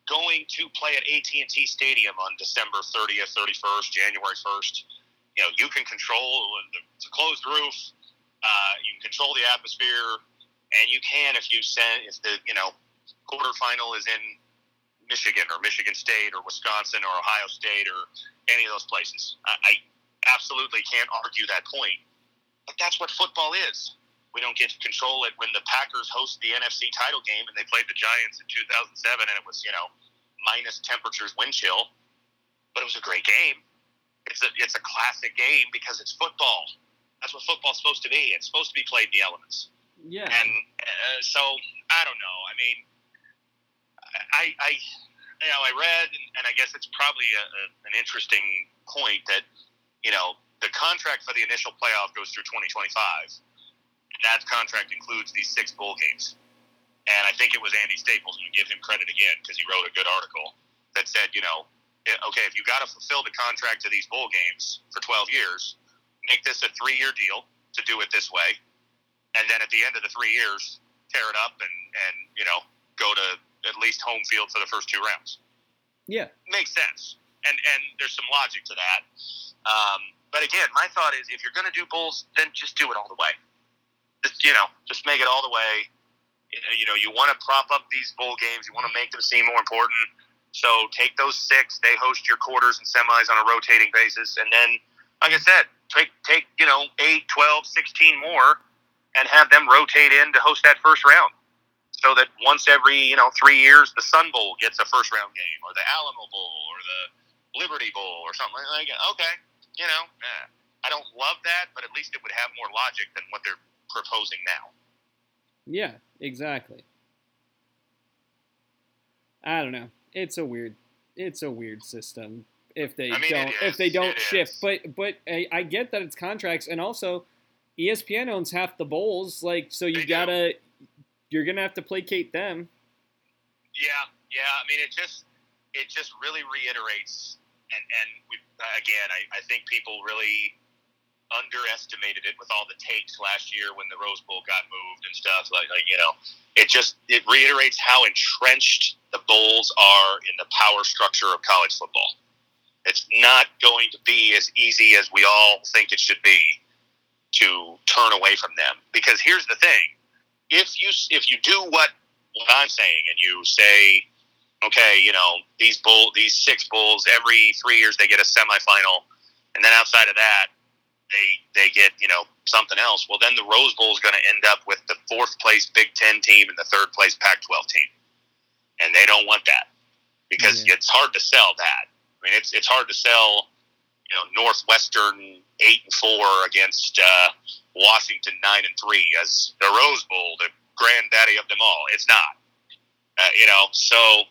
going to play at AT and T Stadium on December thirtieth, thirty first, January first. You know, you can control it's a closed roof. Uh, you can control the atmosphere, and you can if you send if the you know quarterfinal is in Michigan or Michigan State or Wisconsin or Ohio State or any of those places. I, I absolutely can't argue that point. That's what football is. We don't get to control it when the Packers host the NFC title game and they played the Giants in 2007 and it was, you know, minus temperatures, wind chill. But it was a great game. It's a, it's a classic game because it's football. That's what football's supposed to be. It's supposed to be played in the elements. Yeah. And uh, so I don't know. I mean, I, I, you know, I read, and, and I guess it's probably a, a, an interesting point that, you know, the contract for the initial playoff goes through 2025. That contract includes these six bowl games. And I think it was Andy Staples, and we give him credit again because he wrote a good article that said, you know, okay, if you got to fulfill the contract to these bowl games for 12 years, make this a three year deal to do it this way. And then at the end of the three years, tear it up and, and you know, go to at least home field for the first two rounds. Yeah. Makes sense. And and there's some logic to that. Um, but again, my thought is if you're going to do bowls, then just do it all the way. Just, you know, just make it all the way. You know, you want to prop up these bowl games. You want to make them seem more important. So take those six. They host your quarters and semis on a rotating basis. And then, like I said, take, take you know, 8, 12, 16 more and have them rotate in to host that first round so that once every you know three years the Sun Bowl gets a first round game, or the Alamo Bowl, or the Liberty Bowl, or something like that. Okay, you know, eh, I don't love that, but at least it would have more logic than what they're proposing now. Yeah, exactly. I don't know. It's a weird it's a weird system if they I mean, don't if they don't It shift. is. But but I, I get that it's contracts and also ESPN owns half the bowls, like so you They gotta you're gonna have to placate them. Yeah, yeah. I mean, it just it just really reiterates, and and we uh, again, I, I think people really underestimated it with all the takes last year when the Rose Bowl got moved and stuff. Like, like you know, it just it reiterates how entrenched the bowls are in the power structure of college football. It's not going to be as easy as we all think it should be to turn away from them. Because here's the thing: if you if you do what what I'm saying, and you say, okay, you know, these bull, these six bulls, every three years they get a semifinal, and then outside of that, they they get you know something else. Well, then the Rose Bowl is going to end up with the fourth place Big Ten team and the third place Pac 12 team. And they don't want that because Yeah. it's hard to sell that. I mean, it's, it's hard to sell, you know, Northwestern 8 and 4 against uh, Washington 9 and 3 as the Rose Bowl, the granddaddy of them all. It's not. Uh, you know, so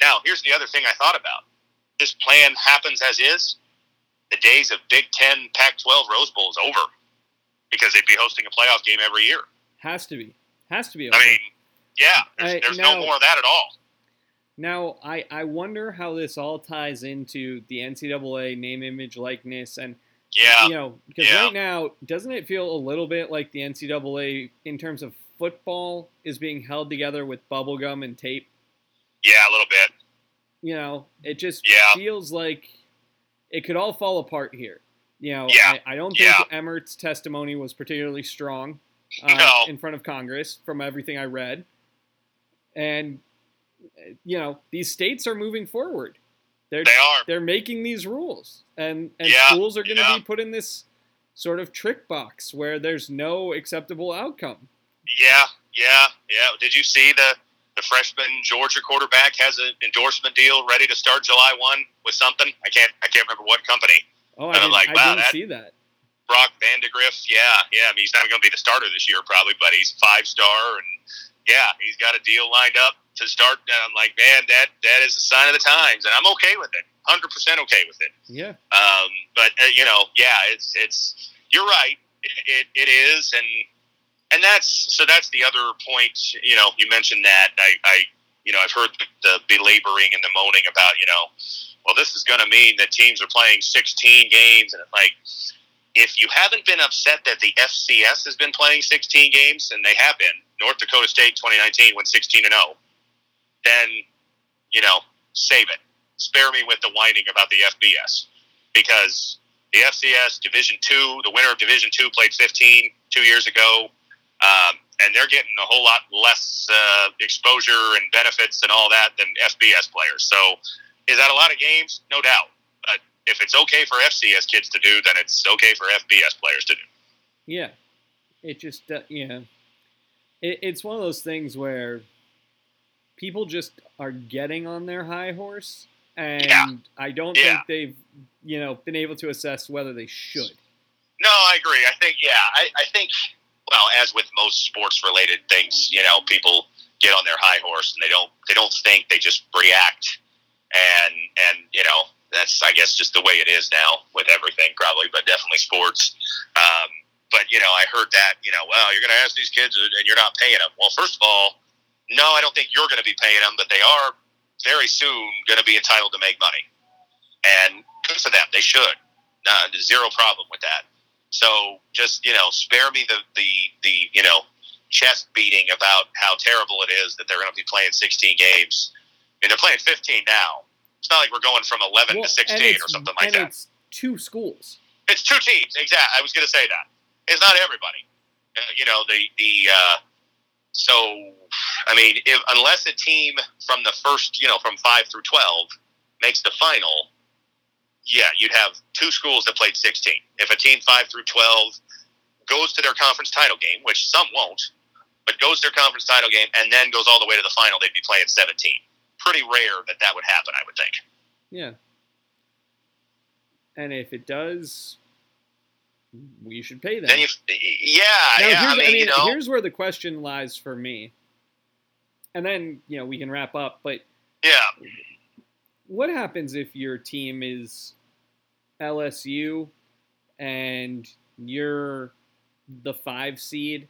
now here's the other thing I thought about. This plan happens as is. The days of Big Ten, Pac 12 Rose Bowl is over because they'd be hosting a playoff game every year. Has to be. Has to be. I mean, yeah, there's, I- there's now- no more of that at all. Now, I, I wonder how this all ties into the NCAA name, image, likeness, and Yeah, you know, because yeah. right now, doesn't it feel a little bit like the NCAA in terms of football is being held together with bubblegum and tape? Yeah, a little bit. You know, it just Yeah. feels like it could all fall apart here. You know, Yeah. I, I don't think Yeah. Emmert's testimony was particularly strong uh, No. in front of Congress from everything I read. And, you know, these states are moving forward. They're, They are. they're making these rules and and Yeah, schools are going to be put in this sort of trick box where there's no acceptable outcome Yeah, yeah, yeah. Did you see the the freshman Georgia quarterback has an endorsement deal ready to start July one with something? I can't I can't remember what company. oh i didn't, like, I wow, didn't that- see that Brock Vandagriff, yeah, yeah. I mean, he's not going to be the starter this year probably, but he's five star, and yeah, he's got a deal lined up to start. And I'm like, man, that that is a sign of the times, and I'm okay with it, hundred percent okay with it. yeah Um, but uh, you know, yeah, it's it's you're right. It, it, it is, and and that's so that's the other point. You know, you mentioned that I, I you know I've heard the, belaboring and the moaning about you know, well, this is going to mean that teams are playing 16 games, and like if you haven't been upset that the FCS has been playing 16 games, and they have been, North Dakota State 2019 went 16 and 0, then you know save it. Spare me with the whining about the FBS because the FCS Division Two, the winner of Division Two, played 15 two years ago, um, and they're getting a whole lot less uh, exposure and benefits and all that than FBS players. So, is that a lot of games? No doubt. But if it's okay for FCS kids to do, then it's okay for FBS players to do. yeah it just uh, yeah it, it's one of those things where people just are getting on their high horse and Yeah. i don't Yeah. think they've you know been able to assess whether they should No, I agree. I think, yeah, I, I think, well, as with most sports related things, you know, people get on their high horse and they don't, they don't think, they just react. And, and, you know, that's, I guess, just the way it is now with everything, probably, but definitely sports. Um, but, you know, I heard that, you know, well, you're going to ask these kids and you're not paying them. Well, first of all, no, I don't think you're going to be paying them, but they are very soon going to be entitled to make money. And good for them. They should. Uh, zero problem with that. So just you know, spare me the the the you know chest beating about how terrible it is that they're going to be playing 16 games. And they're playing 15 now. It's not like we're going from 11 Well, to 16 or something like and that. it's two schools It's two teams, exactly. I was going to say that. It's not everybody. Uh, you know the the. Uh, so, I mean, if, unless a team from the first, you know, from five through 12 makes the final, yeah, you'd have two schools that played 16. If a team five through 12 goes to their conference title game, which some won't, but goes to their conference title game and then goes all the way to the final, they'd be playing 17. Pretty rare that that would happen, I would think. Yeah. And if it does, we should pay them. Then you, yeah, Now, yeah. here's, I mean, you know, here's where the question lies for me. And then, you know, we can wrap up, but yeah. what happens if your team is LSU and you're the five seed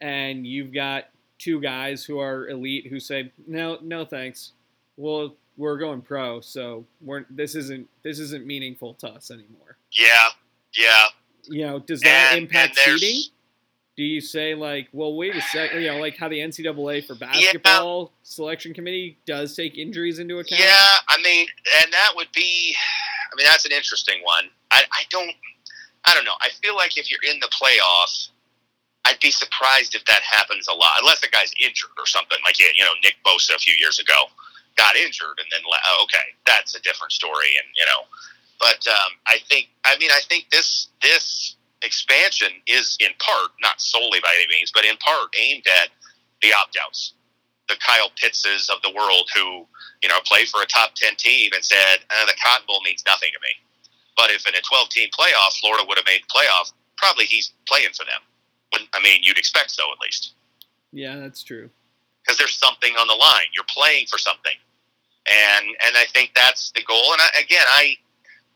and you've got two guys who are elite who say, No, no thanks. Well, we're going pro, so we're this isn't this isn't meaningful to us anymore. Yeah, yeah. You know, does that And- impact and seeding? Do you say like, well, wait a second, you know, like how the NCAA for basketball selection committee does take injuries into account? Yeah, I mean, and that would be, I mean, that's an interesting one. I, I don't, I don't know. I feel like if you're in the playoffs, I'd be surprised if that happens a lot, unless the guy's injured or something. Like, you know, Nick Bosa a few years ago got injured, and then le- okay, that's a different story. And you know, but um, I think, I mean, I think this this expansion is in part, not solely by any means, but in part aimed at the opt outs, the Kyle Pittses of the world who, you know, play for a top 10 team and said, eh, the Cotton Bowl means nothing to me. But if in a 12 team playoff, Florida would have made the playoff, probably he's playing for them. I mean, you'd expect so at least. Yeah, that's true. Because there's something on the line. You're playing for something, and and I think that's the goal. And I, again, I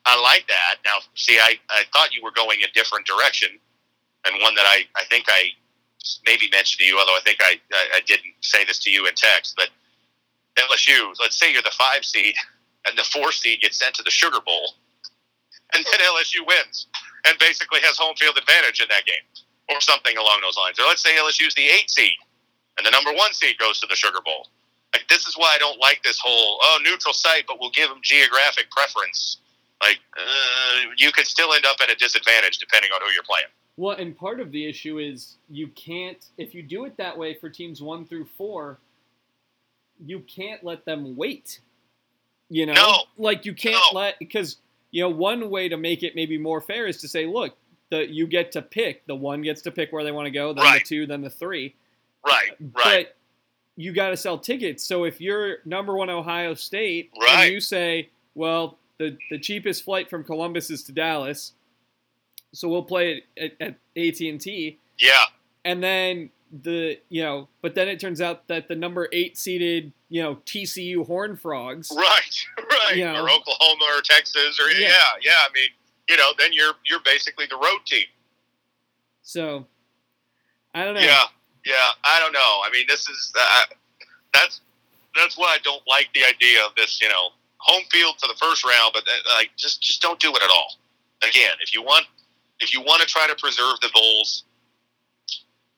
I like that. Now, see, I, I thought you were going a different direction, and one that I, I think I maybe mentioned to you, although I think I, I, I didn't say this to you in text, but LSU, let's say you're the five seed, and the four seed gets sent to the Sugar Bowl, and then LSU wins and basically has home field advantage in that game, or something along those lines. Or let's say LSU's the eight seed, and the number one seed goes to the Sugar Bowl. Like, this is why I don't like this whole, oh, neutral site, but we'll give them geographic preference like uh, you could still end up at a disadvantage depending on who you're playing. Well, and part of the issue is you can't if you do it that way for teams one through four, you can't let them wait. You know, no. like you can't no. let because you know one way to make it maybe more fair is to say, look, the you get to pick the one gets to pick where they want to go, then right. the two, then the three. Right. Right. But you got to sell tickets. So if you're number one Ohio State right. and you say, well, the the cheapest flight from Columbus is to Dallas, so we'll play it at, at AT and T. Yeah. And then the you know, but then it turns out that the number eight seeded you know TCU Horn Frogs, right, right, you know, or Oklahoma or Texas or yeah. yeah, yeah. I mean, you know, then you're you're basically the road team. So, I don't know. Yeah, yeah, I don't know. I mean, this is uh, that's that's why I don't like the idea of this. You know, home field for the first round, but uh, like just just don't do it at all. Again, if you want if you want to try to preserve the bowls,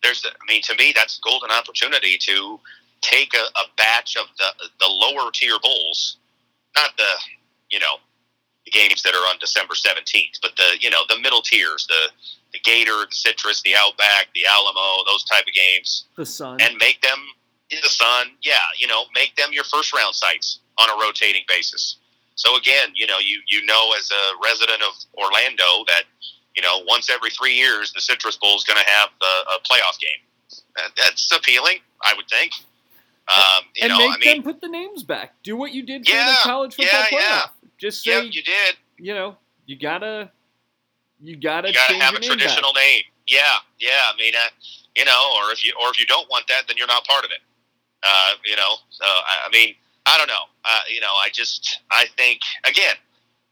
there's I mean to me that's a golden opportunity to take a, a batch of the the lower tier bowls, not the you know the games that are on December seventeenth, but the you know the middle tiers, the the Gator, the Citrus, the Outback, the Alamo, those type of games, the Sun, and make them in the Sun. Yeah, you know, make them your first round sites on a rotating basis. So again, you know, you you know as a resident of Orlando that you know once every three years the Citrus Bowl is going to have a, a playoff game. That's appealing, I would think. Um, and know, make I mean, them put the names back. Do what you did for yeah, the college football yeah, playoff. Yeah. Just say yep, you did. You know, you gotta, you gotta, you gotta have a traditional back. name. Yeah, yeah. I mean, uh, you know, or if you or if you don't want that, then you're not part of it. Uh, you know, so I, I mean, I don't know. Uh, you know, I just I think again,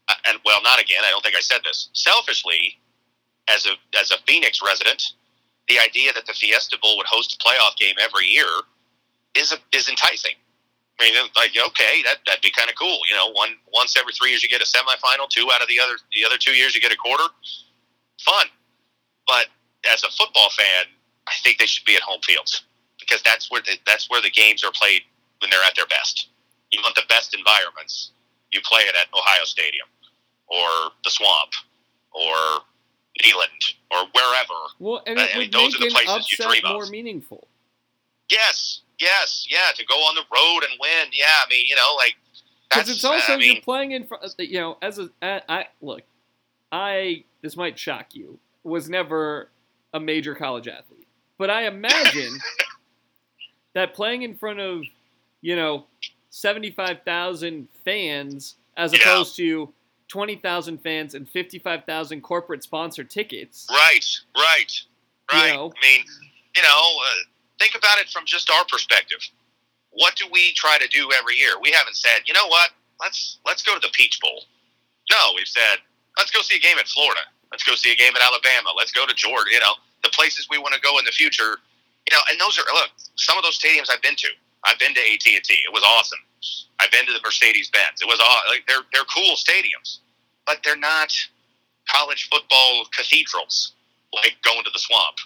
uh, and well, not again. I don't think I said this. Selfishly, as a as a Phoenix resident, the idea that the Fiesta Bowl would host a playoff game every year is a, is enticing. I mean, like okay, that that'd be kind of cool. You know, one once every three years you get a semifinal. Two out of the other the other two years you get a quarter. Fun, but as a football fan, I think they should be at home fields because that's where the, that's where the games are played when they're at their best you want the best environments, you play it at Ohio Stadium or the Swamp or Neyland or wherever. Well, and uh, it I mean, those are the places you dream of more of. meaningful. Yes, yes, yeah. To go on the road and win, yeah. I mean, you know, like because it's also I mean, you're playing in front. Uh, you know, as a I, I look, I this might shock you. Was never a major college athlete, but I imagine that playing in front of you know 75,000 fans as yeah. opposed to 20,000 fans and 55,000 corporate sponsor tickets. Right, right, right. You know, I mean, you know, uh, think about it from just our perspective. What do we try to do every year? We haven't said, you know what? Let's let's go to the Peach Bowl. No, we've said, let's go see a game in Florida. Let's go see a game in Alabama. Let's go to Georgia. You know, the places we want to go in the future. You know, and those are look. Some of those stadiums I've been to. I've been to AT and T. It was awesome. I've been to the Mercedes Benz. It was all like they're they're cool stadiums, but they're not college football cathedrals like going to the Swamp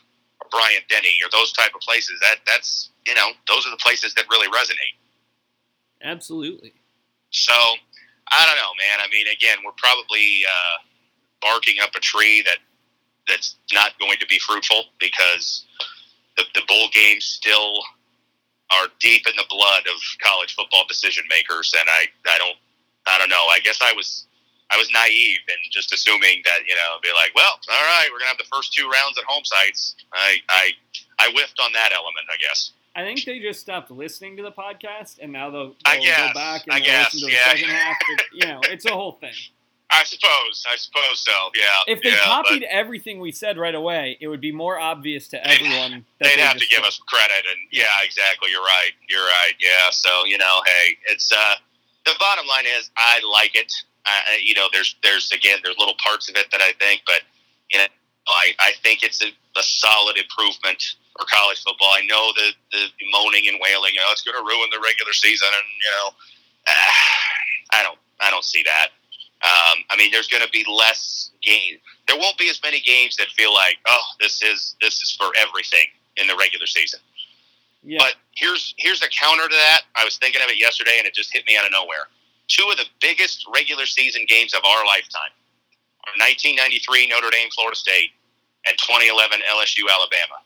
or Bryant Denny or those type of places. That that's you know those are the places that really resonate. Absolutely. So I don't know, man. I mean, again, we're probably uh, barking up a tree that that's not going to be fruitful because the, the bowl games still are deep in the blood of college football decision makers, and I, I don't, I don't know. I guess I was I was naive and just assuming that you know be like, well, all right, we're gonna have the first two rounds at home sites. I I I whiffed on that element, I guess. I think they just stopped listening to the podcast, and now they'll, they'll guess, go back and I guess, listen to the yeah. second half. But, you know, it's a whole thing. I suppose. I suppose so. Yeah. If they yeah, copied everything we said right away, it would be more obvious to everyone that they'd they have to give us credit, and yeah, exactly. You're right. You're right. Yeah. So you know, hey, it's uh, the bottom line is I like it. Uh, you know, there's there's again there's little parts of it that I think, but you know, I I think it's a, a solid improvement for college football. I know the the moaning and wailing, you know, it's going to ruin the regular season, and you know, I don't I don't see that. Um, I mean, there's going to be less game. There won't be as many games that feel like, oh, this is this is for everything in the regular season. Yeah, But here's here's the counter to that. I was thinking of it yesterday, and it just hit me out of nowhere. Two of the biggest regular season games of our lifetime are 1993 Notre Dame Florida State and 2011 LSU Alabama.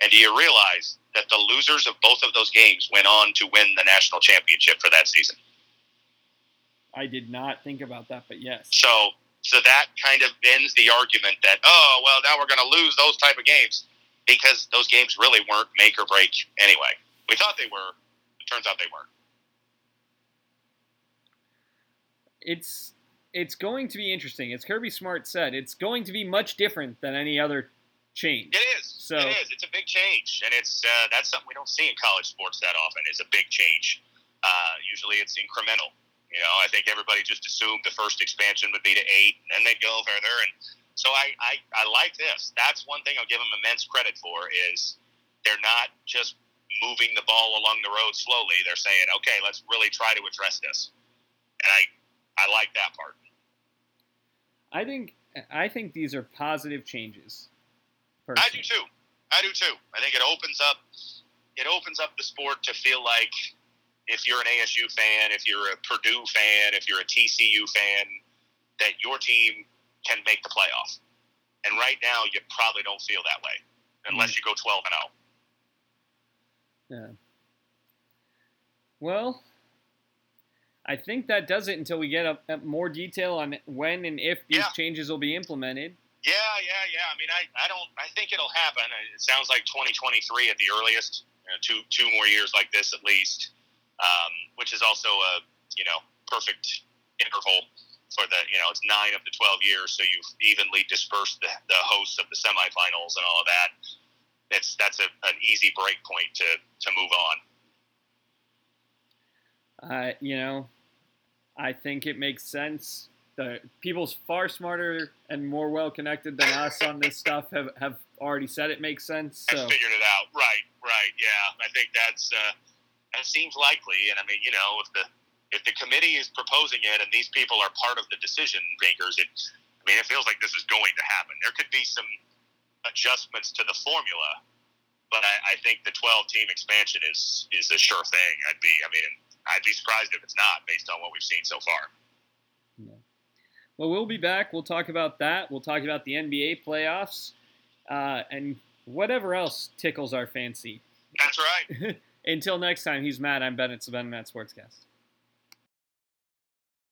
And do you realize that the losers of both of those games went on to win the national championship for that season? I did not think about that, but yes. So so that kind of ends the argument that oh well now we're going to lose those type of games because those games really weren't make or break anyway. We thought they were. It turns out they weren't. It's it's going to be interesting. As Kirby Smart said, it's going to be much different than any other change. It is. So- it is. It's a big change, and it's uh, that's something we don't see in college sports that often. Is a big change. Uh, usually, it's incremental. You know, I think everybody just assumed the first expansion would be to eight, and they'd go further. And so I, I, I like this. That's one thing I'll give them immense credit for is they're not just moving the ball along the road slowly. They're saying, okay, let's really try to address this. And I, I like that part. I think I think these are positive changes. I do too. I do too. I think it opens up it opens up the sport to feel like if you're an ASU fan, if you're a Purdue fan, if you're a TCU fan, that your team can make the playoff. And right now, you probably don't feel that way unless you go 12 and oh. 0. Yeah. Well, I think that does it until we get a, a more detail on when and if these Yeah. changes will be implemented. Yeah, yeah, yeah. I mean, I, I don't. I think it'll happen. It sounds like 2023 at the earliest. You know, two two more years like this at least, um, which is also a you know perfect interval for the you know it's nine of the 12 years, so you've evenly dispersed the, the hosts of the semifinals and all of that. It's that's a, an easy break point to to move on. Uh, you know, I think it makes sense. The people's far smarter and more well connected than us on this stuff have, have already said it makes sense. I figured it out. Right, right. Yeah, I think that's uh, that seems likely. And I mean, you know, if the if the committee is proposing it and these people are part of the decision makers, it I mean, it feels like this is going to happen. There could be some adjustments to the formula, but I, I think the 12 team expansion is is a sure thing. I'd be, I mean, I'd be surprised if it's not based on what we've seen so far. Well, we'll be back. We'll talk about that. We'll talk about the NBA playoffs uh, and whatever else tickles our fancy. That's right. Until next time, he's Matt. I'm Ben. It's the Ben Matt Sportscast.